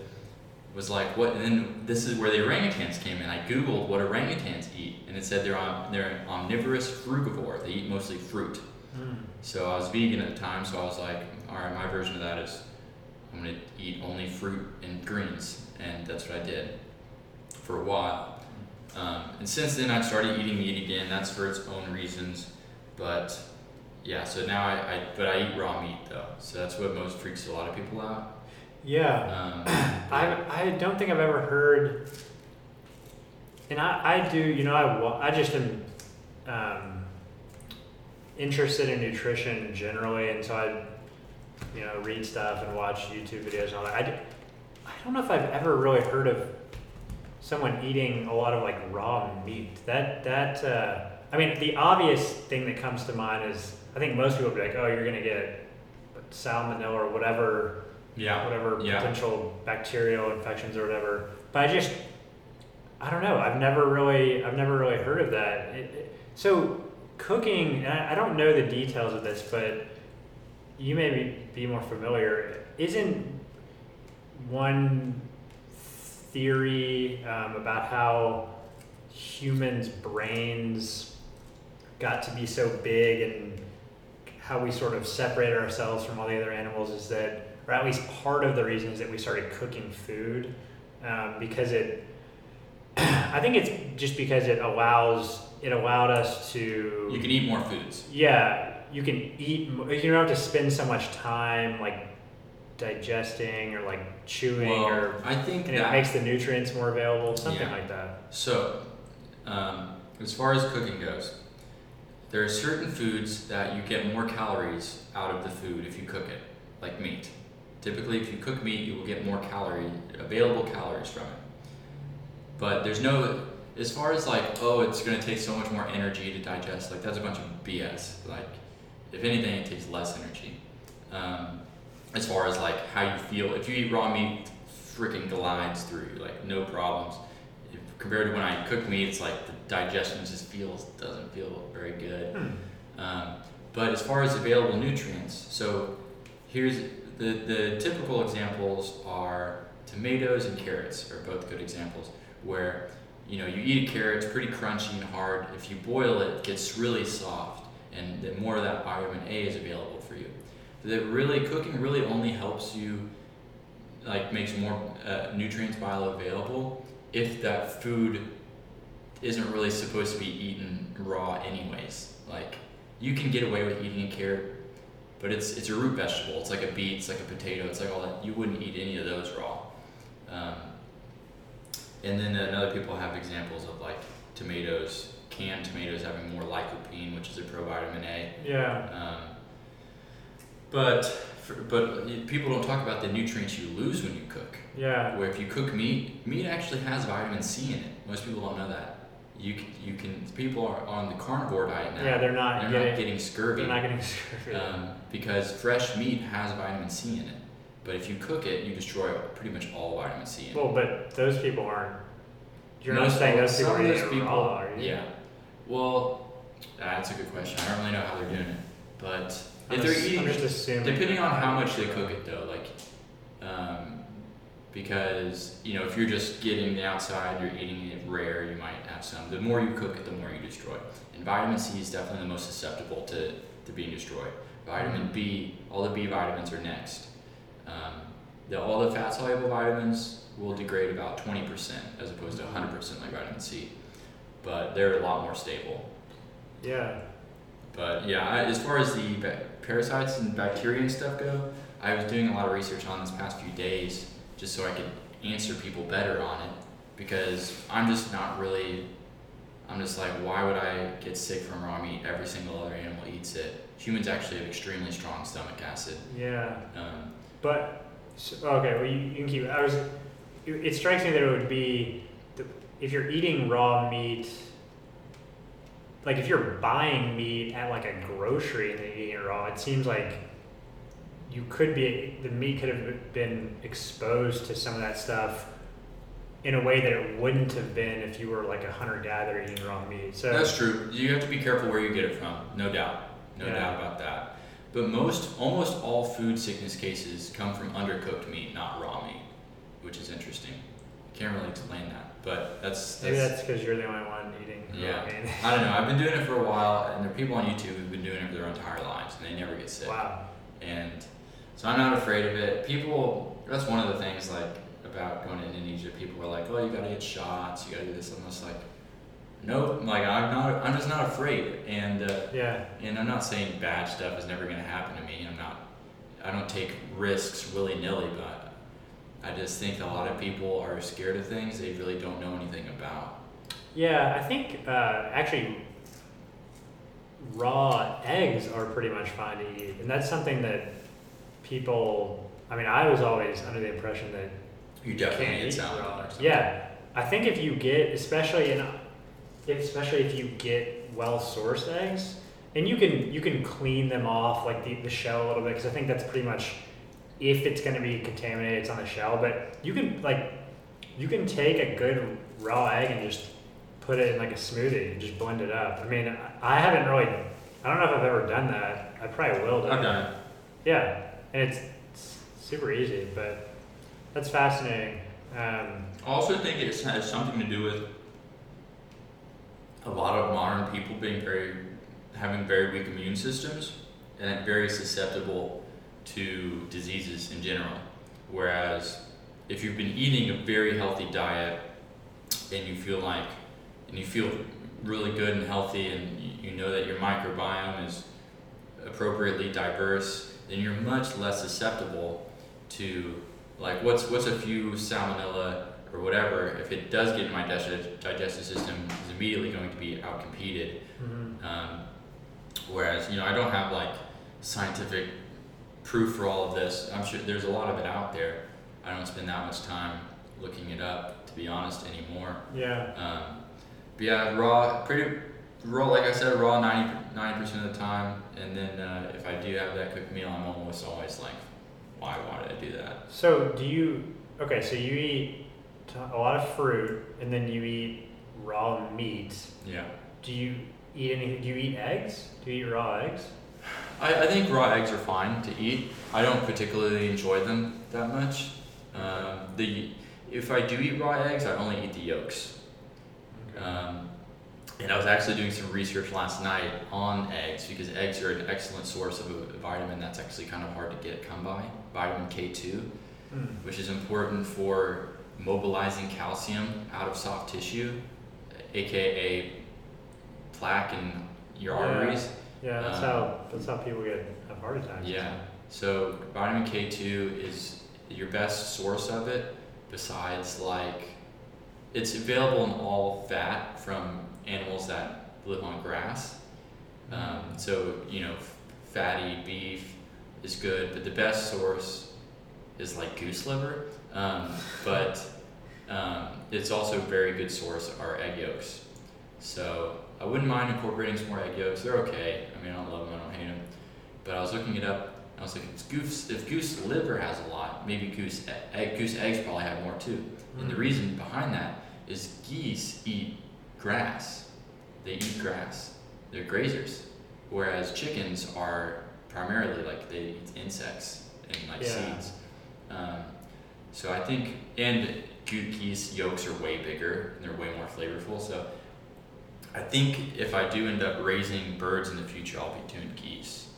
Was like what? And then this is where the orangutans came in. I googled what orangutans eat, and it said they're om- they're omnivorous frugivore. They eat mostly fruit. Mm. So I was vegan at the time, so I was like, all right, my version of that is I'm gonna eat only fruit and greens, and that's what I did for a while. Um, and since then, I've started eating meat again. That's for its own reasons, but yeah. So now I, I but I eat raw meat though, so that's what most freaks a lot of people out. Yeah. Um, I I don't think I've ever heard, and I, I do you know I I just am um, interested in nutrition generally, and so I you know read stuff and watch YouTube videos and all that. I I don't know if I've ever really heard of someone eating a lot of like raw meat. That that uh, I mean the obvious thing that comes to mind is I think most people would be like, oh, you're gonna get salmonella or whatever yeah. whatever Yeah. potential bacterial infections or whatever. But I just, I don't know. I've never really, I've never really heard of that. It, it- so cooking, and I, I don't know the details of this, but you may be, be more familiar. Isn't one theory um, about how humans' brains got to be so big and how we sort of separated ourselves from all the other animals is that, or at least part of the reason is that we started cooking food um, because it. I think it's just because it allows it allowed us to. You can eat more foods. Yeah, you can eat. You don't have to spend so much time like digesting or like chewing Well, or, I think and it that makes the nutrients more available, something Yeah. like that. So, um, as far as cooking goes, there are certain foods that you get more calories out of the food if you cook it, like meat. Typically, if you cook meat, you will get more calorie available calories from it. But there's no, as far as like, oh, it's gonna take so much more energy to digest. Like that's a bunch of BS. Like, if anything, it takes less energy. Um, as far as like how you feel, if you eat raw meat, freaking glides through like no problems if, compared to when I cook meat, it's like the digestion just feels doesn't feel very good. Hmm. Um, but as far as available nutrients, so here's the the typical examples are tomatoes and carrots are both good examples where you know you eat a carrot, it's pretty crunchy and hard. If you boil it, it gets really soft, and more of that vitamin A is available for you. That really cooking really only helps you like makes more uh, nutrients bioavailable if that food isn't really supposed to be eaten raw anyways. Like you can get away with eating a carrot, but it's it's a root vegetable. It's like a beet, it's like a potato, it's like all that. You wouldn't eat any of those raw. Um, and then another people have examples of like tomatoes, canned tomatoes having more lycopene, which is a provitamin A. Yeah. Um, but for, but people don't talk about the nutrients you lose when you cook. Yeah. Where if you cook meat, meat actually has vitamin C in it. Most people don't know that. you can, you can people are on the carnivore diet now. Yeah, they're not they're getting. not getting scurvy they're not getting scurvy. um, because fresh meat has vitamin C in it. But if you cook it, you destroy pretty much all vitamin C in it. well, but those people aren't. You're Most- not saying those people are of those people- raw, are you? Yeah. Well, that's a good question. I don't really know how they're doing it, but I'm if they're just, eating, I'm just assuming. depending on how much they cook it though, like, um, because you know if you're just getting the outside, you're eating it rare, you might have some. The more you cook it, the more you destroy. And vitamin C is definitely the most susceptible to, to being destroyed. Vitamin B, all the B vitamins are next. Um, the, all the fat soluble vitamins will degrade about 20% as opposed to 100% like vitamin C. But they're a lot more stable. Yeah. But yeah, I, as far as the ba- parasites and bacteria and stuff go, I was doing a lot of research on this past few days just so I could answer people better on it because I'm just not really. I'm just like, why would I get sick from raw meat? Every single other animal eats it. Humans actually have extremely strong stomach acid. Yeah. Um, But okay, well you, you can keep. I was. It, it strikes me that it would be the, if you're eating raw meat. Like if you're buying meat at like a grocery and then eating it raw, it seems like you could be the meat could have been exposed to some of that stuff in a way that it wouldn't have been if you were like a hunter gatherer eating raw meat. So That's true. You have to be careful where you get it from, no doubt, no Yeah. doubt about that. But most, almost all food sickness cases come from undercooked meat, not raw meat, which is interesting. Can't really explain that, but that's, maybe that's that's because you're the only one eating Yeah. raw meat. I don't know. I've been doing it for a while, and there are people on YouTube who've been doing it for their entire lives, and they never get sick. wow. And so I'm not afraid of it. People, that's one of the things like about going to Indonesia. People were like, "Oh, you gotta get shots. You gotta do this." I'm just like, nope. Like I'm not. I'm just not afraid. And uh, Yeah. and I'm not saying bad stuff is never gonna happen to me. I'm not. I don't take risks willy nilly, but I just think a lot of people are scared of things they really don't know anything about. Yeah, I think uh, actually raw eggs are pretty much fine to eat, and that's something that people. I mean, I was always under the impression that You definitely can't eat salmon raw. Yeah, I think if you get, especially in, especially if you get well sourced eggs, and you can you can clean them off like the, the shell a little bit because I think that's pretty much if it's going to be contaminated, it's on the shell. But you can like you can take a good raw egg and just put it in like a smoothie and just blend it up. I mean, I- haven't really, I don't know if I've ever done that. I probably will. do I've done it. Yeah, and it's, it's super easy, but that's fascinating. Um, I also think it has something to do with a lot of modern people being very having very weak immune systems and very susceptible to diseases in general. Whereas if you've been eating a very healthy diet and you feel like and you feel really good and healthy and you, know that your microbiome is appropriately diverse, then you're much less susceptible to like what's what's a few salmonella or whatever if it does get in my dig- digestive system is immediately going to be outcompeted. Mhm. um, whereas you know i don't have like scientific proof for all of this. I'm sure there's a lot of it out there. I don't spend that much time looking it up to be honest anymore. Yeah, um, but yeah raw pretty raw like i said raw 90 percent of the time. And then uh, if i do have that cooked meal i'm almost always like why why did i do that? So do you? Okay, so you eat a lot of fruit, and then you eat raw meat. yeah Do you eat any? Do you eat eggs? Do you eat raw eggs? I, I think raw eggs are fine to eat. I don't particularly enjoy them that much. Um, the if I do eat raw eggs, I only eat the yolks. Um, and I was actually doing some research last night on eggs because eggs are an excellent source of a vitamin that's actually kind of hard to get come by, vitamin K2, Mm. which is important for mobilizing calcium out of soft tissue, aka plaque in your Yeah. arteries. Yeah, that's Um, how that's how people get have heart attacks. Yeah. So vitamin K2 is your best source of it besides like it's available in all fat from animals that live on grass. Um, so, you know, f- fatty beef is good, but the best source is like goose liver. Um, but um, it's also a very good source are egg yolks. So I wouldn't mind incorporating some more egg yolks. They're okay. I mean, I don't love them. I don't hate them. But I was looking it up. I was like, if goose, if goose liver has a lot, maybe goose egg, goose eggs probably have more too. And the Mm. reason behind that is geese eat grass. They eat grass. They're grazers. Whereas chickens are primarily like they eat insects and like Yeah. seeds. Um, so I think, and ge- geese yolks are way bigger and they're way more flavorful. So I think if I do end up raising birds in the future, I'll be doing geese.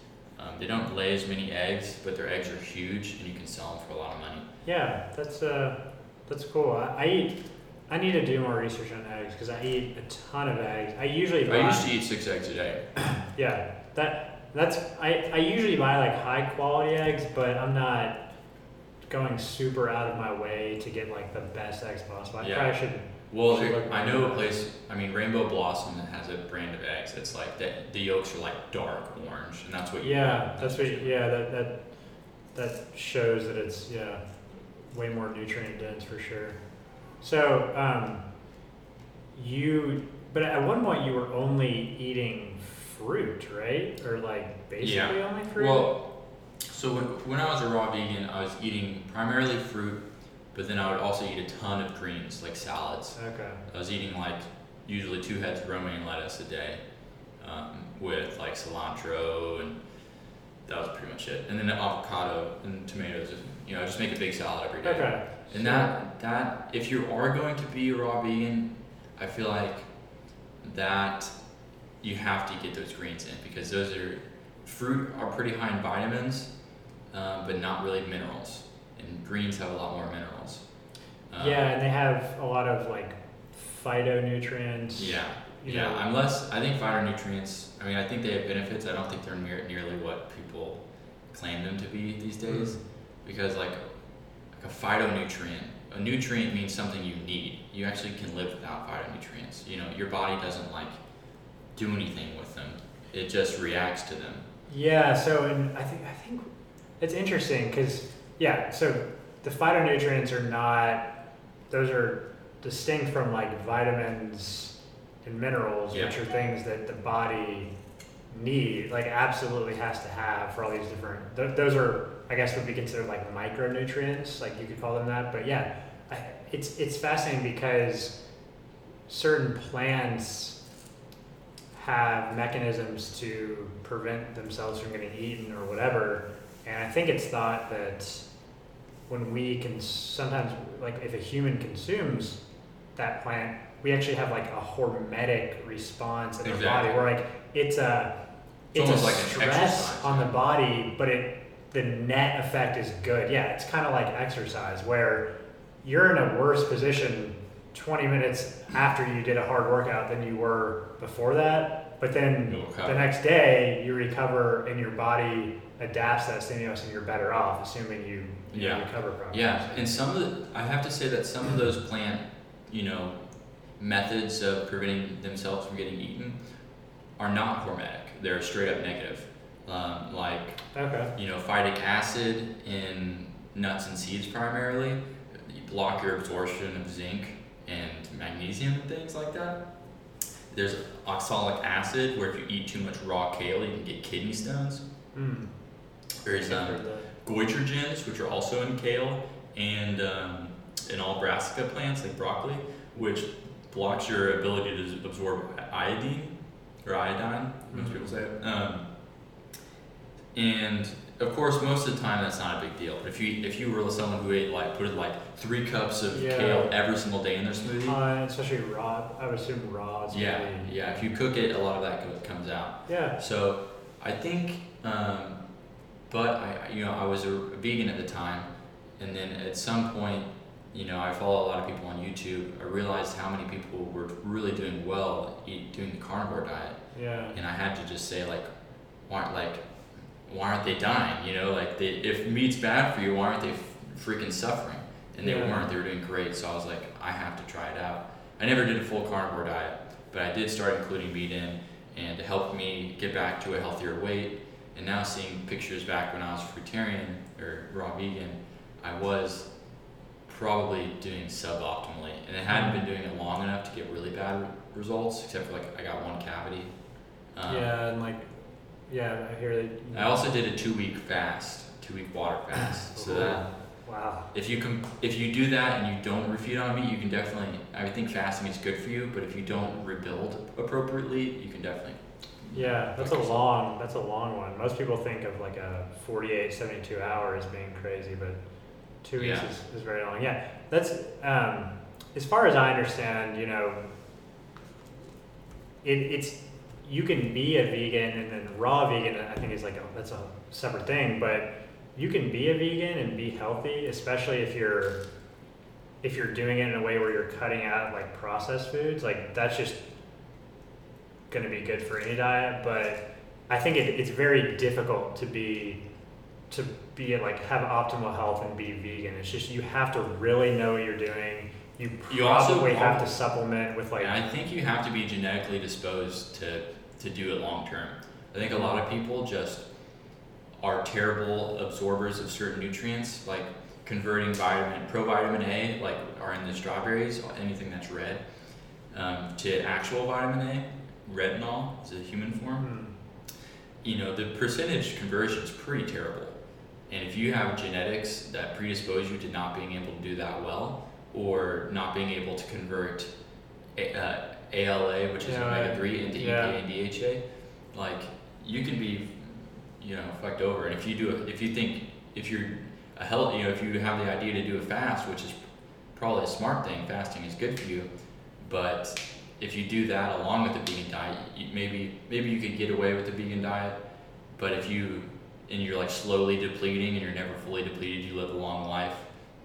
Um, they don't lay as many eggs, but their eggs are huge and you can sell them for a lot of money. Yeah, that's uh, that's cool. I, I eat. I need to do more research on eggs because I eat a ton of eggs. I usually buy. I used to eat six eggs a day. Yeah, that that's I, I usually buy like high quality eggs, but I'm not going super out of my way to get like the best eggs possible. I Yeah. probably should. Well, Should I know a place. I mean, Rainbow Blossom that has a brand of eggs. It's like the the yolks are like dark orange, and that's what. you Yeah, want. that's what. Yeah, that that that shows that it's yeah, way more nutrient dense for sure. So um, you, but at one point you were only eating fruit, right? Or like basically Yeah. only fruit. Well, so when, when I was a raw vegan, I was eating primarily fruit, but then I would also eat a ton of greens, like salads. okay. I was eating like usually two heads of romaine lettuce a day, um, with like cilantro and that was pretty much it. And then avocado and tomatoes. You know, I just make a big salad every day. Okay. And that that if you are going to be a raw vegan, I feel like that you have to get those greens in because those are fruit are pretty high in vitamins, um, but not really minerals. And greens have a lot more minerals. Um, yeah, and they have a lot of like phytonutrients. Yeah. you Yeah. know. Unless I think phytonutrients. I mean, I think they have benefits. I don't think they're near, nearly what people claim them to be these days. Mm. because like like a phytonutrient a nutrient means something you need you actually can live without phytonutrients you know your body doesn't like do anything with them it just reacts to them Yeah, so and I think I think it's interesting because yeah, so the phytonutrients are not; those are distinct from like vitamins and minerals, Yeah. which are things that the body need, like absolutely has to have for all these different. Th- those are, I guess, would be considered like micronutrients, like you could call them that. But yeah, I, it's it's fascinating because certain plants have mechanisms to prevent themselves from getting eaten or whatever. I think it's thought that when we can sometimes, like if a human consumes that plant, we actually have like a hormetic response in the Exactly. body where like it's a It's it's, a like stress on the body, but it the net effect is good. Yeah, it's kind of like exercise where you're in a worse position 20 minutes after you did a hard workout than you were before that. But then the next day you recover and your body adapts to that stimulus and you're better off, assuming you, you Yeah. recover properly. yeah and some of the i have to say that some of those plant you know methods of preventing themselves from getting eaten are not hormetic they're straight up negative um, like Okay. you know, phytic acid in nuts and seeds primarily, you block your absorption of zinc and magnesium and things like that. There's oxalic acid, where if you eat too much raw kale, you can get kidney stones. Hmm. There's um, goitrogens, which are also in kale, and um, in all brassica plants like broccoli, which blocks your ability to absorb iodine or iodine. Most Mhm. people say it. Um, and of course, most of the time that's not a big deal. But if you if you were someone who ate like put like three cups of Yeah. kale every single day in their smoothie, Uh, especially raw. I would assume raw. Is yeah, really- yeah. If you cook it, a lot of that co- comes out. Yeah. So I think, um, but I, you know, I was a vegan at the time, and then at some point, you know, I follow a lot of people on YouTube. I realized how many people were really doing well eat, doing the carnivore diet, Yeah. and I had to just say like, why, like, why aren't they dying? You know, like they, if meat's bad for you, why aren't they freaking suffering? And they Yeah. weren't. They were doing great. So I was like, I have to try it out. I never did a full carnivore diet, but I did start including meat in, and it helped me get back to a healthier weight. And now seeing pictures back when I was fruitarian or raw vegan, I was probably doing suboptimally, and I hadn't been doing it long enough to get really bad results, except for like I got one cavity. Um, yeah, and like, yeah, I hear that. I also did a two week fast, two week water fast. so that Wow. if you com- if you do that and you don't refeed on meat, you can definitely. I think fasting is good for you, but if you don't rebuild appropriately, you can definitely. Yeah, that's a long. That's a long one. Most people think of like a 48, 72 hours being crazy, but two weeks Yeah. is, is very long. Yeah, that's um, as far as I understand. You know, it, it's you can be a vegan and then raw vegan. I think is like a, that's a separate thing, but you can be a vegan and be healthy, especially if you're if you're doing it in a way where you're cutting out like processed foods. Like that's just going to be good for any diet, but I think it, it's very difficult to be to be like have optimal health and be vegan. It's just you have to really know what you're doing. You You also probably have to supplement with like I think you have to be genetically disposed to to do it long term. I think a lot of people just are terrible absorbers of certain nutrients, like converting vitamin provitamin A, like are in the strawberries, anything that's red, um, to actual vitamin A. Retinol is a human form. Hmm. you know, the percentage conversion is pretty terrible. And if you have genetics that predispose you to not being able to do that well, or not being able to convert A- uh, ALA, which is Yeah, omega three, into yeah. EPA and DHA, like you can be, you know, fucked over. And if you do it, if you think if you're a health, you know, if you have the idea to do a fast, which is probably a smart thing, fasting is good for you, but if you do that along with the vegan diet, you, maybe maybe you could get away with the vegan diet, but if you and you're like slowly depleting and you're never fully depleted, you live a long life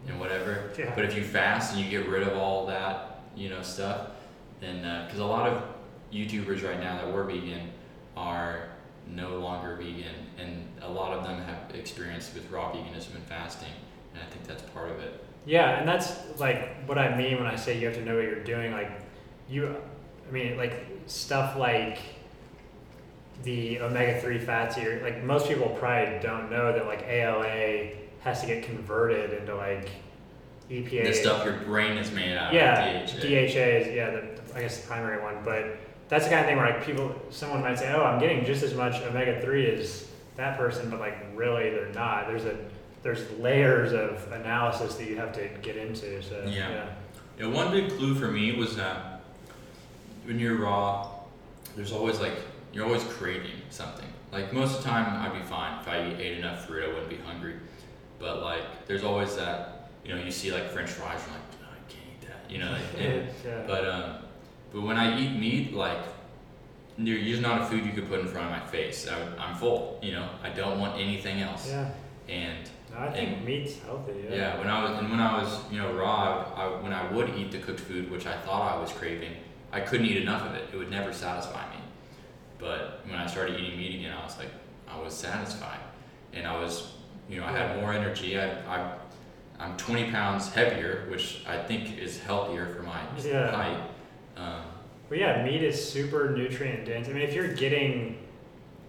and whatever. Yeah. But if you fast and you get rid of all that, you know, stuff, then uh, because a lot of YouTubers right now that were vegan are no longer vegan, and a lot of them have experience with raw veganism and fasting, and I think that's part of it. Yeah, and that's like what I mean when I say you have to know what you're doing. Like, you, I mean, like stuff like the omega three fats. You're like most people probably don't know that like ALA has to get converted into like EPA. The stuff your brain is made out yeah, of, DHA. DHA is yeah, the, I guess the primary one. But that's the kind of thing where like people, someone might say, oh, I'm getting just as much omega three as that person, but like really they're not. There's a there's layers of analysis that you have to get into. So Yeah. yeah. Yeah, one big clue for me was that when you're raw, there's always like you're always craving something. Like most of the time, I'd be fine if I ate enough fruit, I wouldn't be hungry. But like, there's always that you know you see like French fries, you're like, oh, I can't eat that, you know. Like, yeah. but um, but when I eat meat, like there's not a food you could put in front of my face. I, I'm full, you know. I don't want anything else. yeah. And No, I think And- meat's healthy. Yeah. yeah, when I was and when I was you know raw, I, when I would eat the cooked food, which I thought I was craving, I couldn't eat enough of it. It would never satisfy me. But when I started eating meat again, I was like, I was satisfied, and I was, you know, I had more energy. I, I I'm 20 pounds heavier, which I think is healthier for my Yeah. height. Um, But yeah, meat is super nutrient dense. I mean, if you're getting,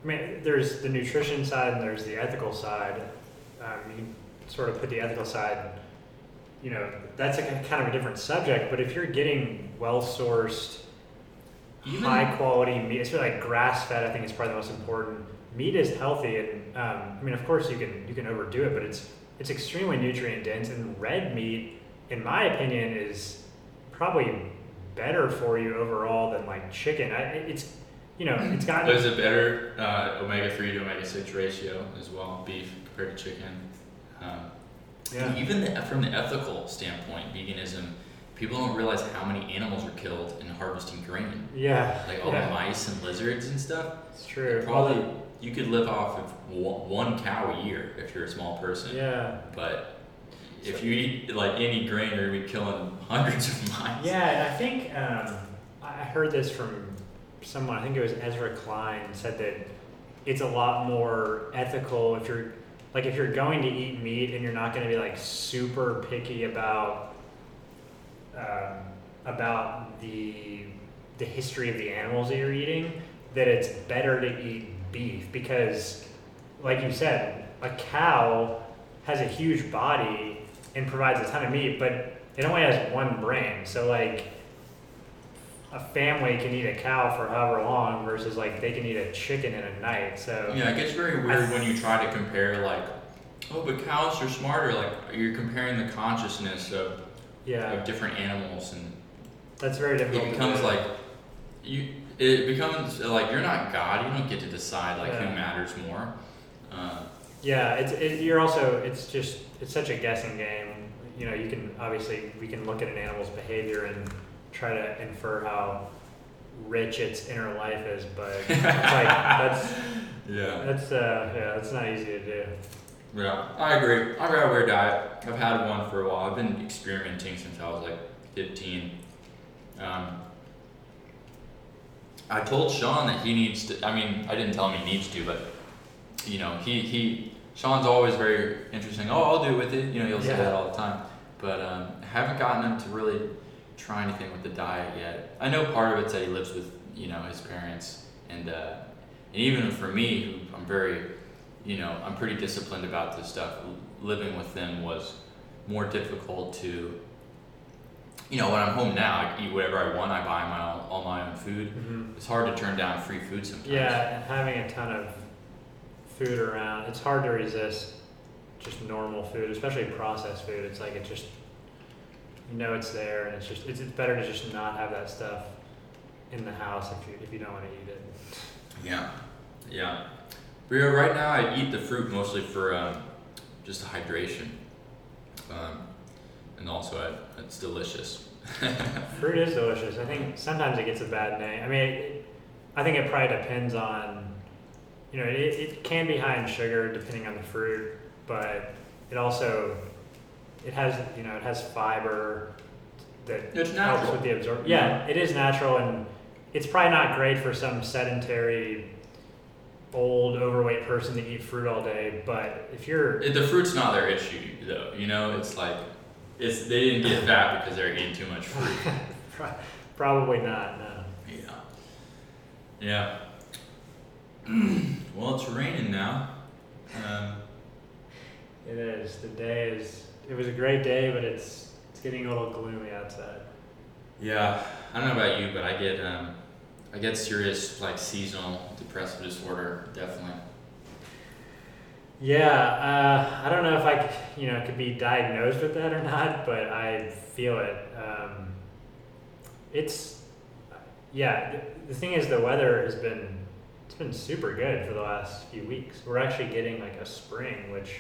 I mean, there's the nutrition side and there's the ethical side. Um, you can sort of put the ethical side, you know, that's a kind of a different subject. But if you're getting well sourced, high quality meat, especially like grass fed, I think is probably the most important. Meat is healthy, and um, I mean, of course, you can you can overdo it, but it's it's extremely nutrient dense. And red meat, in my opinion, is probably better for you overall than like chicken. I, it's you know it's got There's a better uh, omega three to omega six ratio as well, beef compared to chicken. Um, yeah Even the, from the ethical standpoint, veganism, people don't realize how many animals are killed in harvesting grain. yeah Like all yeah, the mice and lizards and stuff. it's true. Probably you could live off of one one cow a year if you're a small person. yeah But if you eat like any grain, you're gonna be killing hundreds of mice. Yeah, and I think um, I heard this from someone. I think it was Ezra Klein said that it's a lot more ethical if you're like if you're going to eat meat and you're not going to be like super picky about um, about the the history of the animals that you're eating. That it's better to eat beef because, like you said, a cow has a huge body and provides a ton of meat, but it only has one brain. So like a family can eat a cow for however long versus like they can eat a chicken in a night. So Yeah, it gets very weird when you try to compare like, oh, but cows are smarter. Like you're comparing the consciousness of, yeah, of different animals, and that's very difficult. it becomes like you. It becomes like you're not God. You don't get to decide like Yeah. who matters more. Uh, Yeah, it's it, you're also it's just it's such a guessing game. You know, you can obviously we can look at an animal's behavior and try to infer how rich its inner life is, but it's like that's yeah. that's uh yeah that's not easy to do. Yeah, I agree. I've got a weird diet. I've had one for a while. I've been experimenting since I was like 15. Um, I told Sean that he needs to. I mean, I didn't tell him he needs to, but you know, he he. Sean's always very interesting. Oh, I'll do it with it. You know, he'll say Yeah. that all the time. But um, I haven't gotten him to really try anything with the diet yet. I know part of it's that he lives with you know his parents, and uh, and even for me, who I'm very you know, I'm pretty disciplined about this stuff. Living with them was more difficult to, you know, when I'm home now, I eat whatever I want. I buy my own, all my own food. hmm It's hard to turn down free food sometimes. Yeah, and having a ton of food around, it's hard to resist just normal food, especially processed food. It's like it just you know it's there, and it's just it's, it's better to just not have that stuff in the house if you if you don't want to eat it. Yeah, yeah. Yeah, right now I eat the fruit mostly for um, just hydration, um, and also I, it's delicious. Fruit is delicious. I think sometimes it gets a bad name. I mean, it, I think it probably depends on, you know, it, it can be high in sugar depending on the fruit, but it also, it has, you know, it has fiber that It's helps natural. with the absorption. Yeah, it is natural, and it's probably not great for some sedentary, old, overweight person to eat fruit all day. But if you're, It, the fruit's not their issue though. You know, it's like it's they didn't get fat because they're eating too much fruit. pro- probably not. No. Yeah. Yeah. well, it's raining now. Um, It is. The day is. It was a great day, but it's it's getting a little gloomy outside. yeah, I don't know about you, but I get um, I get serious like seasonal depressive disorder. Definitely. Yeah, uh, I don't know if I, you know, could be diagnosed with that or not, but I feel it. Um, it's, yeah. The thing is, the weather has been it's been super good for the last few weeks. We're actually getting like a spring, which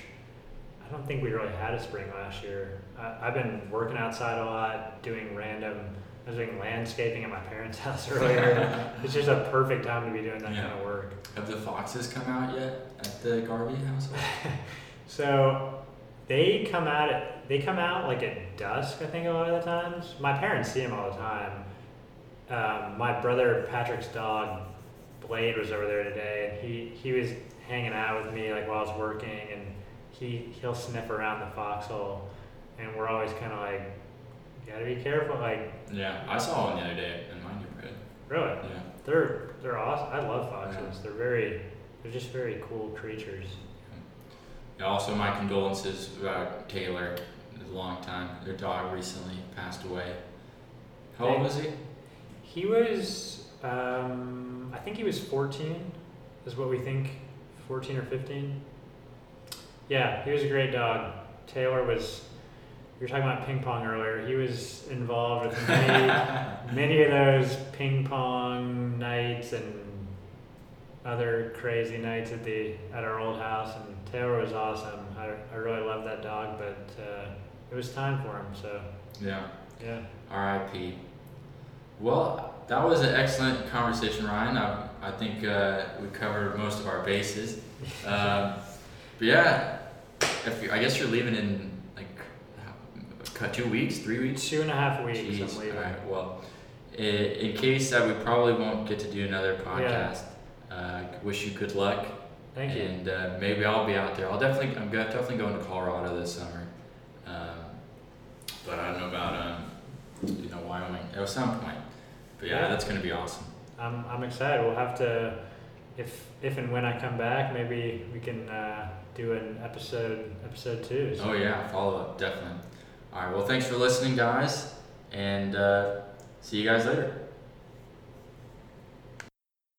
I don't think we really had a spring last year. I, I've been working outside a lot, doing random. I was doing landscaping at my parents' house earlier. it's just a perfect time to be doing that Yeah. kind of work. Have the foxes come out yet at the Garvey house? So they come out at they come out like at dusk. I think a lot of the times. My parents see them all the time. Um, my brother Patrick's dog Blade was over there today, and he he was hanging out with me like while I was working, and he he'll sniff around the foxhole, and we're always kind of like, you gotta be careful. Like Yeah, I saw one the other day in my neighborhood. really, Yeah. they're they're awesome. I love foxes. They're very they're just very cool creatures. Yeah, also, my condolences about Taylor. It a long time. Their dog recently passed away. How old was he? He was, um, I think he was 14, is what we think, 14 or 15. Yeah, he was a great dog. Taylor was, you were talking about ping pong earlier. He was involved with many, many of those ping pong nights and other crazy nights at the at our old house. And Taylor was awesome. I, I really loved that dog, but uh, it was time for him. So yeah. yeah. R.I.P. Well, that was an excellent conversation, Ryan. I, I think uh, we covered most of our bases. Um, but yeah, if you, I guess you're leaving in like how- two weeks, three weeks. Two and a half weeks. Jeez. I'm leaving. All right. Well, i- in case that we probably won't get to do another podcast, yeah. uh, wish you good luck. Thank you. And uh, maybe I'll be out there. I'll definitely, I'm definitely going to Colorado this summer. Um, but I don't know about, um, you know, Wyoming at some point. But yeah, Yeah. that's going to be awesome. I'm, I'm excited. We'll have to, if if and when I come back, maybe we can uh, do an episode episode two. Oh yeah, follow up definitely. All right. Well, thanks for listening, guys, and uh, see you guys later.